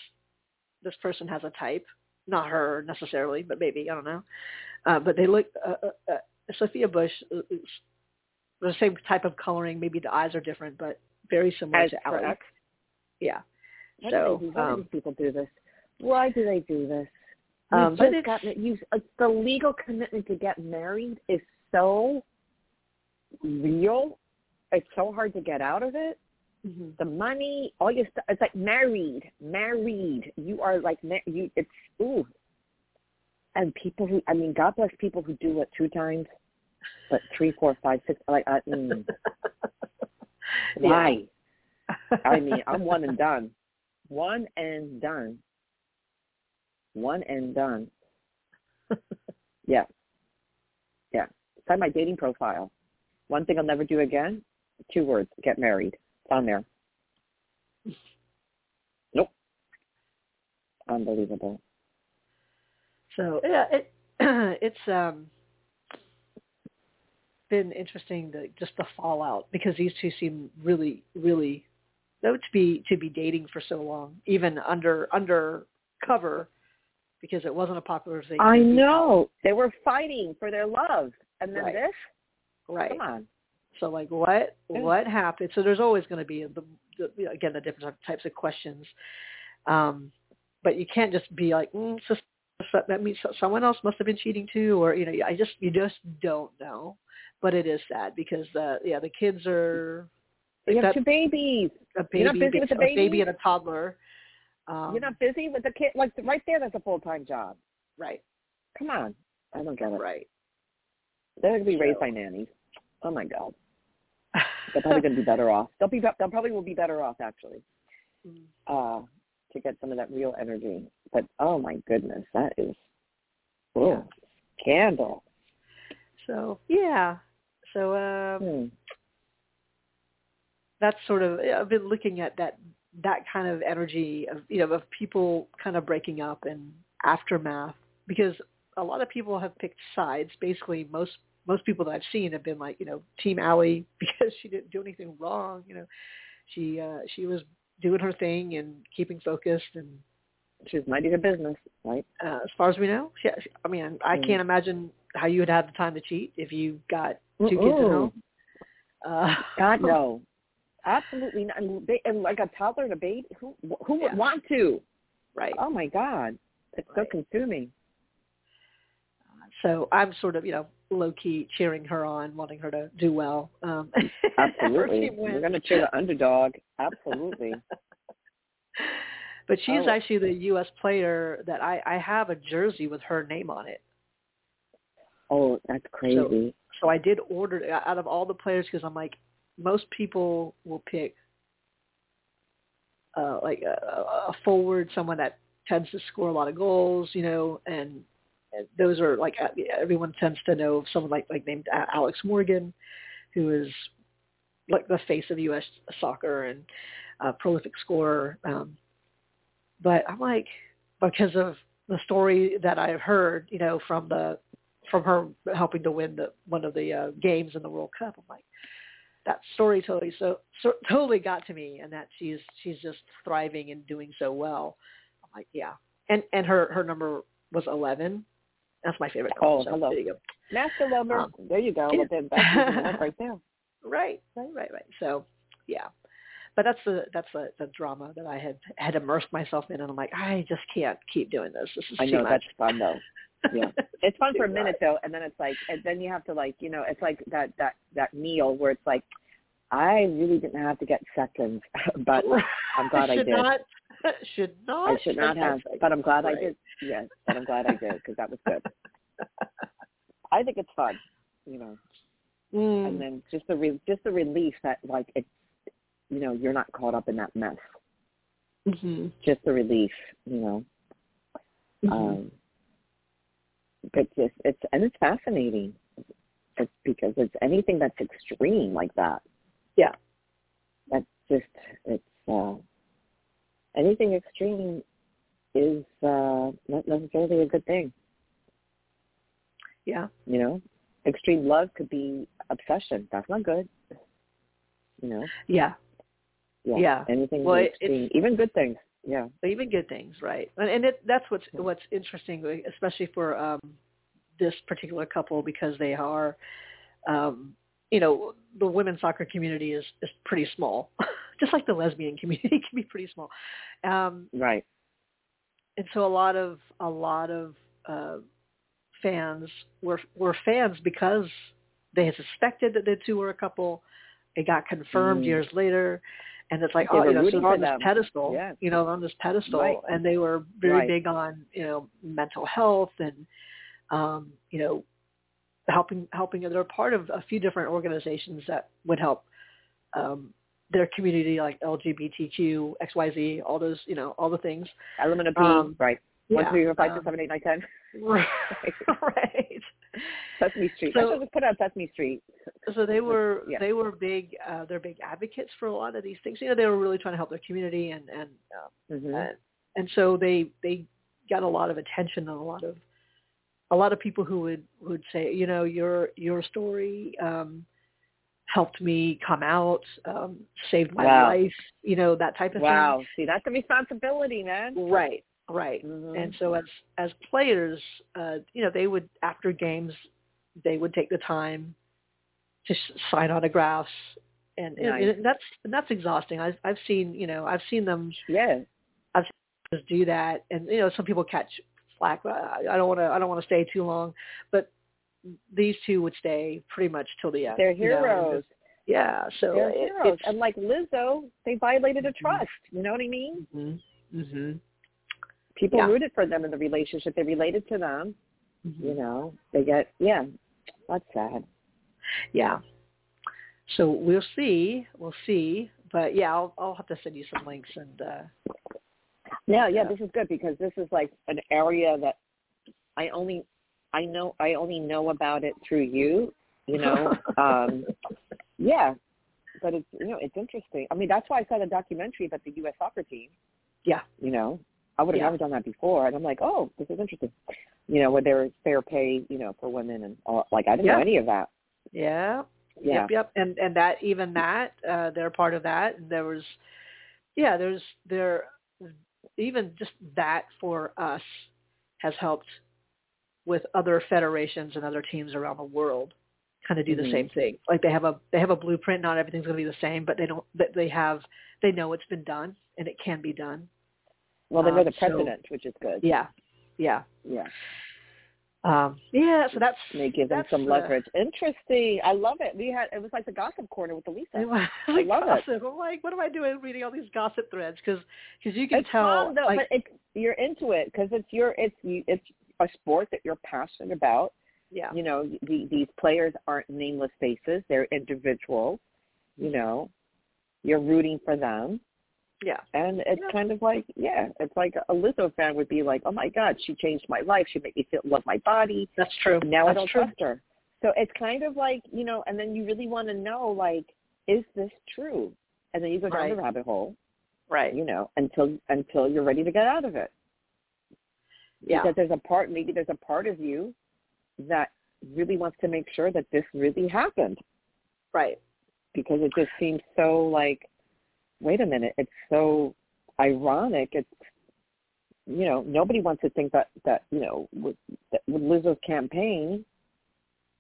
Speaker 1: this person has a type, not her necessarily, but maybe I don't know. Uh, but they look. Uh, uh, uh, Sophia Bush is the same type of coloring. Maybe the eyes are different, but very similar
Speaker 2: As
Speaker 1: to Alex. Yeah.
Speaker 2: Why
Speaker 1: so
Speaker 2: do why
Speaker 1: um,
Speaker 2: do people do this? Why do they do this?
Speaker 1: Um,
Speaker 2: but it's, gotten, you, uh, the legal commitment to get married is so real. It's so hard to get out of it.
Speaker 1: Mm-hmm.
Speaker 2: The money, all your stuff. It's like married, married. You are like you. It's ooh. And people who, I mean, God bless people who do it two times, but three, four, five, six. Like, uh, mm. why? I mean, I'm one and done. One and done. One and done. yeah. Find my dating profile. One thing I'll never do again. Two words. Get married. It's on there. Nope. Unbelievable.
Speaker 1: So yeah, it it's um been interesting the just the fallout because these two seem really really though to be to be dating for so long even under under cover because it wasn't a popular thing.
Speaker 2: I know they were fighting for their love, and then
Speaker 1: right.
Speaker 2: this.
Speaker 1: Right.
Speaker 2: Come on.
Speaker 1: So like what what happened? So there's always going to be the, the again the different types of questions, um, but you can't just be like mm, so, that means someone else must have been cheating too, or you know I just you just don't know. But it is sad because the yeah the kids are.
Speaker 2: You have two babies.
Speaker 1: A baby,
Speaker 2: You're not busy with the baby?
Speaker 1: a baby and a toddler. Um,
Speaker 2: You're not busy with the kid. Like right there, that's a full time job.
Speaker 1: Right.
Speaker 2: Come on, I don't get it.
Speaker 1: Right.
Speaker 2: They're going to be raised by nannies. Oh my god. They're probably going to be better off. They'll be. They'll probably will be better off actually.
Speaker 1: Mm.
Speaker 2: Uh, to get some of that real energy. But oh my goodness, that is oh yeah. scandal.
Speaker 1: So yeah. So um,
Speaker 2: hmm.
Speaker 1: that's sort of I've been looking at that that kind of energy of you know of people kind of breaking up and aftermath because a lot of people have picked sides. Basically, most most people that I've seen have been like, you know, Team Ali because she didn't do anything wrong. You know, she uh, she was doing her thing and keeping focused and
Speaker 2: she was minding her business, right?
Speaker 1: Uh, as far as we know, she, I mean, I mm. can't imagine how you would have the time to cheat if you got 2
Speaker 2: Mm-mm.
Speaker 1: kids at home. Uh,
Speaker 2: God no, absolutely not. And, they, and like a toddler and a baby, who who would want to?
Speaker 1: Right.
Speaker 2: Oh my God, it's
Speaker 1: right.
Speaker 2: so consuming.
Speaker 1: So I'm sort of, you know, low key cheering her on, wanting her to do well. Um,
Speaker 2: Absolutely, we're going to cheer the underdog. Absolutely.
Speaker 1: but she's
Speaker 2: oh.
Speaker 1: actually the U.S. player that I, I have a jersey with her name on it.
Speaker 2: Oh, that's crazy.
Speaker 1: So, so I did order out of all the players because I'm like, most people will pick uh, like a, a forward, someone that tends to score a lot of goals, you know, and those are like uh, everyone tends to know someone like like named Alex Morgan, who is like the face of U.S. soccer and a prolific scorer. Um, but I'm like because of the story that I've heard, you know, from the from her helping to win the one of the uh, games in the World Cup. I'm like that story totally so, so totally got to me, and that she's she's just thriving and doing so well. I'm like, yeah, and and her her number was 11 that's my favorite
Speaker 2: call.
Speaker 1: Oh, so
Speaker 2: hello.
Speaker 1: There you go.
Speaker 2: Master lover. Um, there you go.
Speaker 1: Yeah.
Speaker 2: That's right there.
Speaker 1: Right, right, right, right. So, yeah. But that's the that's the, the drama that I had had immersed myself in, and I'm like, I just can't keep doing this. This is
Speaker 2: I know
Speaker 1: much.
Speaker 2: that's fun though. yeah. It's fun for a minute though, and then it's like, and then you have to like, you know, it's like that that that meal where it's like, I really didn't have to get seconds, but I'm glad I
Speaker 1: should
Speaker 2: did.
Speaker 1: Not, should not.
Speaker 2: I should not have, but I'm glad right. I did. Yes, but I'm glad I did because that was good. I think it's fun, you know.
Speaker 1: Mm.
Speaker 2: And then just the re- just the relief that like it, you know, you're not caught up in that mess.
Speaker 1: Mm-hmm.
Speaker 2: Just the relief, you know.
Speaker 1: Mm-hmm.
Speaker 2: Um, but just it's and it's fascinating. It's because it's anything that's extreme like that.
Speaker 1: Yeah.
Speaker 2: That's just it's uh anything extreme is uh not necessarily a good thing.
Speaker 1: Yeah.
Speaker 2: You know? Extreme love could be obsession. That's not good. You know?
Speaker 1: Yeah.
Speaker 2: Yeah.
Speaker 1: Yeah.
Speaker 2: Anything
Speaker 1: well,
Speaker 2: extreme, even good things. Yeah.
Speaker 1: Even good things, right? And, and it, that's what's what's interesting, especially for um this particular couple because they are um you know, the women's soccer community is is pretty small. Just like the lesbian community can be pretty small. Um
Speaker 2: Right.
Speaker 1: And so a lot of a lot of uh fans were were fans because they had suspected that the two were a couple. It got confirmed
Speaker 2: Mm.
Speaker 1: years later, and it's like
Speaker 2: They
Speaker 1: oh, you know, so they're on this pedestal,
Speaker 2: Yeah.
Speaker 1: you know, on this pedestal,
Speaker 2: Right.
Speaker 1: and they were very
Speaker 2: Right.
Speaker 1: big on you know mental health and um, you know helping helping. They're part of a few different organizations that would help um, their community, like LGBTQ, XYZ, all those you know all the things.
Speaker 2: Element of P,
Speaker 1: Um,
Speaker 2: right. One,
Speaker 1: yeah,
Speaker 2: three, four, five, six,
Speaker 1: um,
Speaker 2: seven, eight, nine, ten.
Speaker 1: Right. right.
Speaker 2: Sesame Street.
Speaker 1: So-
Speaker 2: I just put out Sesame Street.
Speaker 1: so they were
Speaker 2: Yeah.
Speaker 1: they were big uh they're big advocates for a lot of these things you know they were really trying to help their community and and um,
Speaker 2: hmm
Speaker 1: and, and so they they got a lot of attention and a lot of a lot of people who would would say you know your your story um helped me come out um saved my
Speaker 2: Wow.
Speaker 1: life you know that type of thing.
Speaker 2: Wow. See, that's a responsibility, man.
Speaker 1: right right
Speaker 2: Mhm.
Speaker 1: and so as as players uh you know they would after games they would take the time to sign autographs and, and-
Speaker 2: Nice.
Speaker 1: and that's and that's exhausting i've i've seen you know i've seen them
Speaker 2: yeah.
Speaker 1: I've seen just do that and you know some people catch flack but i I don't want to i don't want to stay too long but these two would stay pretty much till the end
Speaker 2: They're
Speaker 1: you know,
Speaker 2: heroes.
Speaker 1: yeah so
Speaker 2: They're
Speaker 1: it,
Speaker 2: heroes. And like Lizzo, they violated a trust. You know what I mean?
Speaker 1: mhm mhm
Speaker 2: People
Speaker 1: Yeah.
Speaker 2: rooted for them in the relationship. They related to them. You know, they get, yeah, that's sad.
Speaker 1: yeah so we'll see we'll see but yeah i'll i'll have to send you some links and uh
Speaker 2: Yeah, yeah,
Speaker 1: Yeah.
Speaker 2: this is good because this is like an area that I only, I know, I only know about it through you. You know, um, yeah, but it's you know it's interesting. I mean, that's why I saw the documentary about the U.S. soccer team.
Speaker 1: yeah
Speaker 2: You know, I would have
Speaker 1: Yeah.
Speaker 2: never done that before, and I'm like, oh, this is interesting. You know, where there was fair pay, you know, for women and all. Like I didn't know any of that.
Speaker 1: yeah
Speaker 2: Yeah.
Speaker 1: Yep, yep. And and that even that, uh they're part of that. And there was yeah, there's there even just that for us has helped with other federations and other teams around the world kind of do the same thing. Like they have a they have a blueprint, not everything's going to be the same, but they don't but they have they know it's been done and it can be done.
Speaker 2: Well, they know
Speaker 1: Um,
Speaker 2: the
Speaker 1: so-
Speaker 2: precedent, which is good.
Speaker 1: Yeah. Yeah.
Speaker 2: Yeah.
Speaker 1: Um yeah, so that's
Speaker 2: And they give them some
Speaker 1: uh,
Speaker 2: leverage. Interesting. I love it. We had it was like the gossip corner with Alyssa.
Speaker 1: I
Speaker 2: love it.
Speaker 1: I'm like, what am I doing reading all these gossip threads? Because you can
Speaker 2: it's
Speaker 1: tell.
Speaker 2: fun though,
Speaker 1: like,
Speaker 2: but it's you're into it because it's your it's it's a sport that you're passionate about.
Speaker 1: yeah,
Speaker 2: You know, the, these players aren't nameless faces; they're individuals. You mm-hmm. know, you're rooting for them,
Speaker 1: yeah,
Speaker 2: and it's
Speaker 1: Yeah.
Speaker 2: kind of like yeah, it's like a Lizzo fan would be like, oh my god, she changed my life. She made me feel love my body.
Speaker 1: that's true.
Speaker 2: Now I
Speaker 1: that's
Speaker 2: don't
Speaker 1: true.
Speaker 2: trust her. So it's kind of like you know, and then you really want to know like, is this true? And then you go down
Speaker 1: Right.
Speaker 2: the rabbit hole
Speaker 1: Right.
Speaker 2: you know, until until you're ready to get out of it.
Speaker 1: Yeah.
Speaker 2: Because there's a part, maybe there's a part of you that really wants to make sure that this really happened
Speaker 1: Right.
Speaker 2: because it just seems so like, wait a minute, it's so ironic. It's, you know, nobody wants to think that that you know with, that with Lizzo's campaign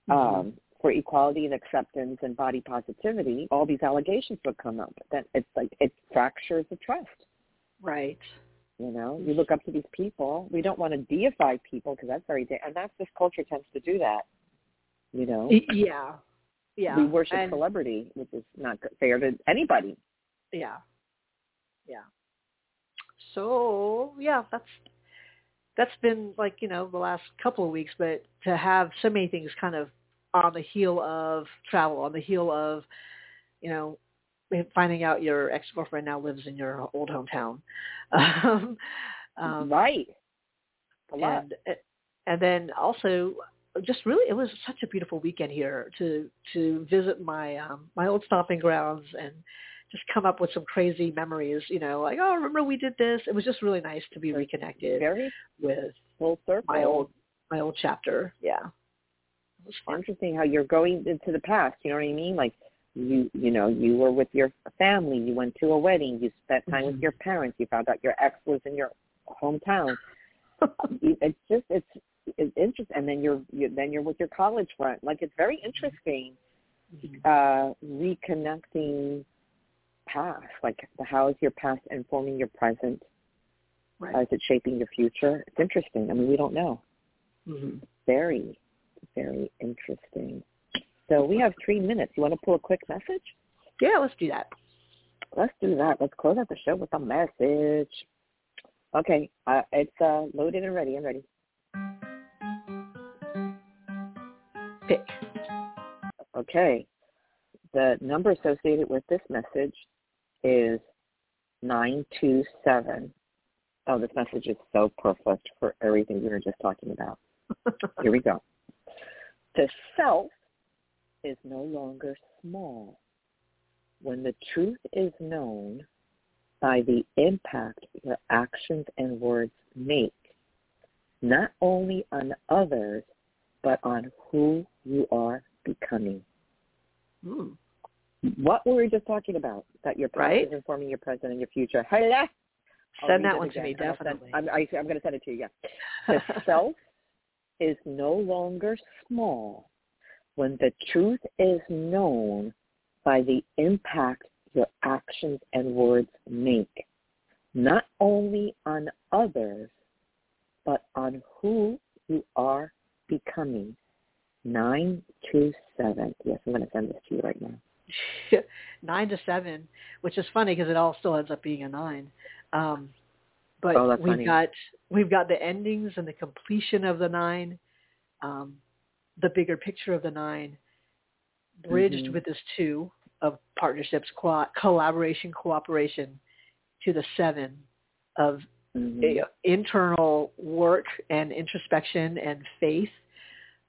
Speaker 1: Mhm.
Speaker 2: um, for equality and acceptance and body positivity, all these allegations would come up. Then it's like it fractures the trust.
Speaker 1: Right.
Speaker 2: You know, you look up to these people. We don't want to deify people because that's very, da- and that's this culture tends to do that. You know,
Speaker 1: yeah, yeah.
Speaker 2: we worship
Speaker 1: and,
Speaker 2: celebrity, which is not fair to anybody.
Speaker 1: Yeah, yeah. So yeah, that's that's been like you know the last couple of weeks, but to have so many things kind of on the heel of travel, on the heel of you know finding out your ex girlfriend now lives in your old hometown, um, um,
Speaker 2: right? A lot.
Speaker 1: and and then also just really it was such a beautiful weekend here to to visit my um my old stomping grounds and just come up with some crazy memories, you know, like, oh, remember we did this. It was just really nice to be reconnected
Speaker 2: Very
Speaker 1: with
Speaker 2: full circle.
Speaker 1: my old my old chapter. Yeah. It was fun.
Speaker 2: Interesting how you're going into the past. You know what I mean? Like you, you know, you were with your family. You went to a wedding. You spent time
Speaker 1: Mhm.
Speaker 2: with your parents. You found out your ex was in your hometown. It's just it's it's interesting. And then you're you, then you're with your college friend. Like it's very interesting
Speaker 1: Mhm.
Speaker 2: uh reconnecting past. Like how is your past informing your present? How
Speaker 1: Right.
Speaker 2: is it shaping your future? It's interesting. I mean, we don't know.
Speaker 1: hmm
Speaker 2: Very, very interesting. So we have three minutes. You want to pull a quick message?
Speaker 1: Yeah, let's do that.
Speaker 2: Let's do that. Let's close out the show with a message. Okay, uh, it's uh, loaded and ready. I'm ready.
Speaker 1: Pick.
Speaker 2: Okay. The number associated with this message is 927. Oh, this message is so perfect for everything we were just talking about. Here we go. The self is no longer small. When the truth is known by the impact your actions and words make, not only on others, but on who you are becoming.
Speaker 1: Mm.
Speaker 2: What were we just talking about? That your past
Speaker 1: Right.
Speaker 2: is informing your present and your future. Hello?
Speaker 1: Send that one to me,
Speaker 2: and I'll send-
Speaker 1: definitely.
Speaker 2: I'm, I'm going to send it to you, yeah. The self is no longer small when the truth is known by the impact your actions and words make, not only on others, but on who you are becoming. 927. Yes, I'm going to send this to you right now.
Speaker 1: nine to seven, which is funny because it all still ends up being a nine. Um, but
Speaker 2: Oh,
Speaker 1: we've
Speaker 2: funny.
Speaker 1: got we've got the endings and the completion of the nine, um, the bigger picture of the nine, bridged
Speaker 2: Mhm.
Speaker 1: with this two of partnerships, co- collaboration, cooperation, to the seven of
Speaker 2: Mhm.
Speaker 1: uh, internal work and introspection and faith.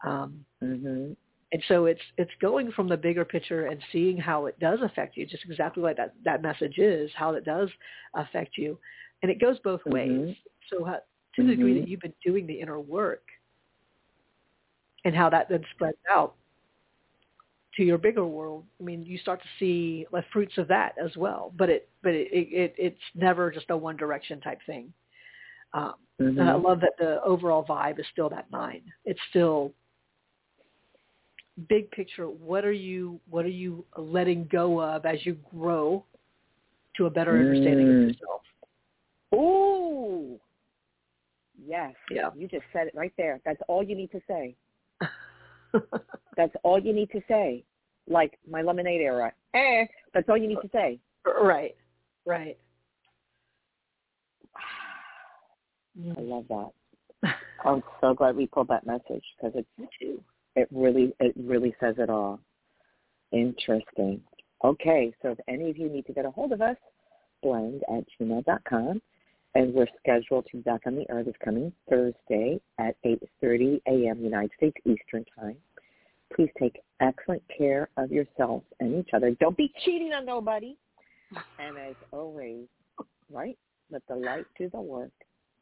Speaker 1: Um,
Speaker 2: Mhm.
Speaker 1: and so it's it's going from the bigger picture and seeing how it does affect you, just exactly what that that message is, how it does affect you, and it goes both ways.
Speaker 2: Mhm.
Speaker 1: So how, to the degree
Speaker 2: Mhm.
Speaker 1: that you've been doing the inner work, and how that then spreads out to your bigger world, I mean, you start to see the fruits of that as well. But it but it, it, it it's never just a one direction type thing. Um,
Speaker 2: Mhm.
Speaker 1: and I love that the overall vibe is still that nine. It's still big picture. What are you What are you letting go of as you grow to a better understanding
Speaker 2: Mm.
Speaker 1: of yourself?
Speaker 2: Ooh. Yes.
Speaker 1: Yeah.
Speaker 2: You just said it right there. That's all you need to say. That's all you need to say. Like my lemonade era. Eh. That's all you need to say.
Speaker 1: right. Right.
Speaker 2: I love that. I'm so glad we pulled that message because it
Speaker 1: Me too.
Speaker 2: it really it really says it all. Interesting. Okay, so if any of you need to get a hold of us, blend at gmail.com and we're scheduled to be back on the air this coming Thursday at 8.30 a.m. United States Eastern Time. Please take excellent care of yourselves and each other. Don't be cheating on nobody. And as always, right, let the light do the work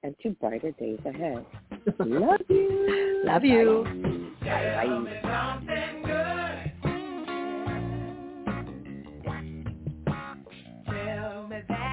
Speaker 2: and to brighter days ahead. Love you.
Speaker 1: Love you.
Speaker 2: Bye. Bye. Tell me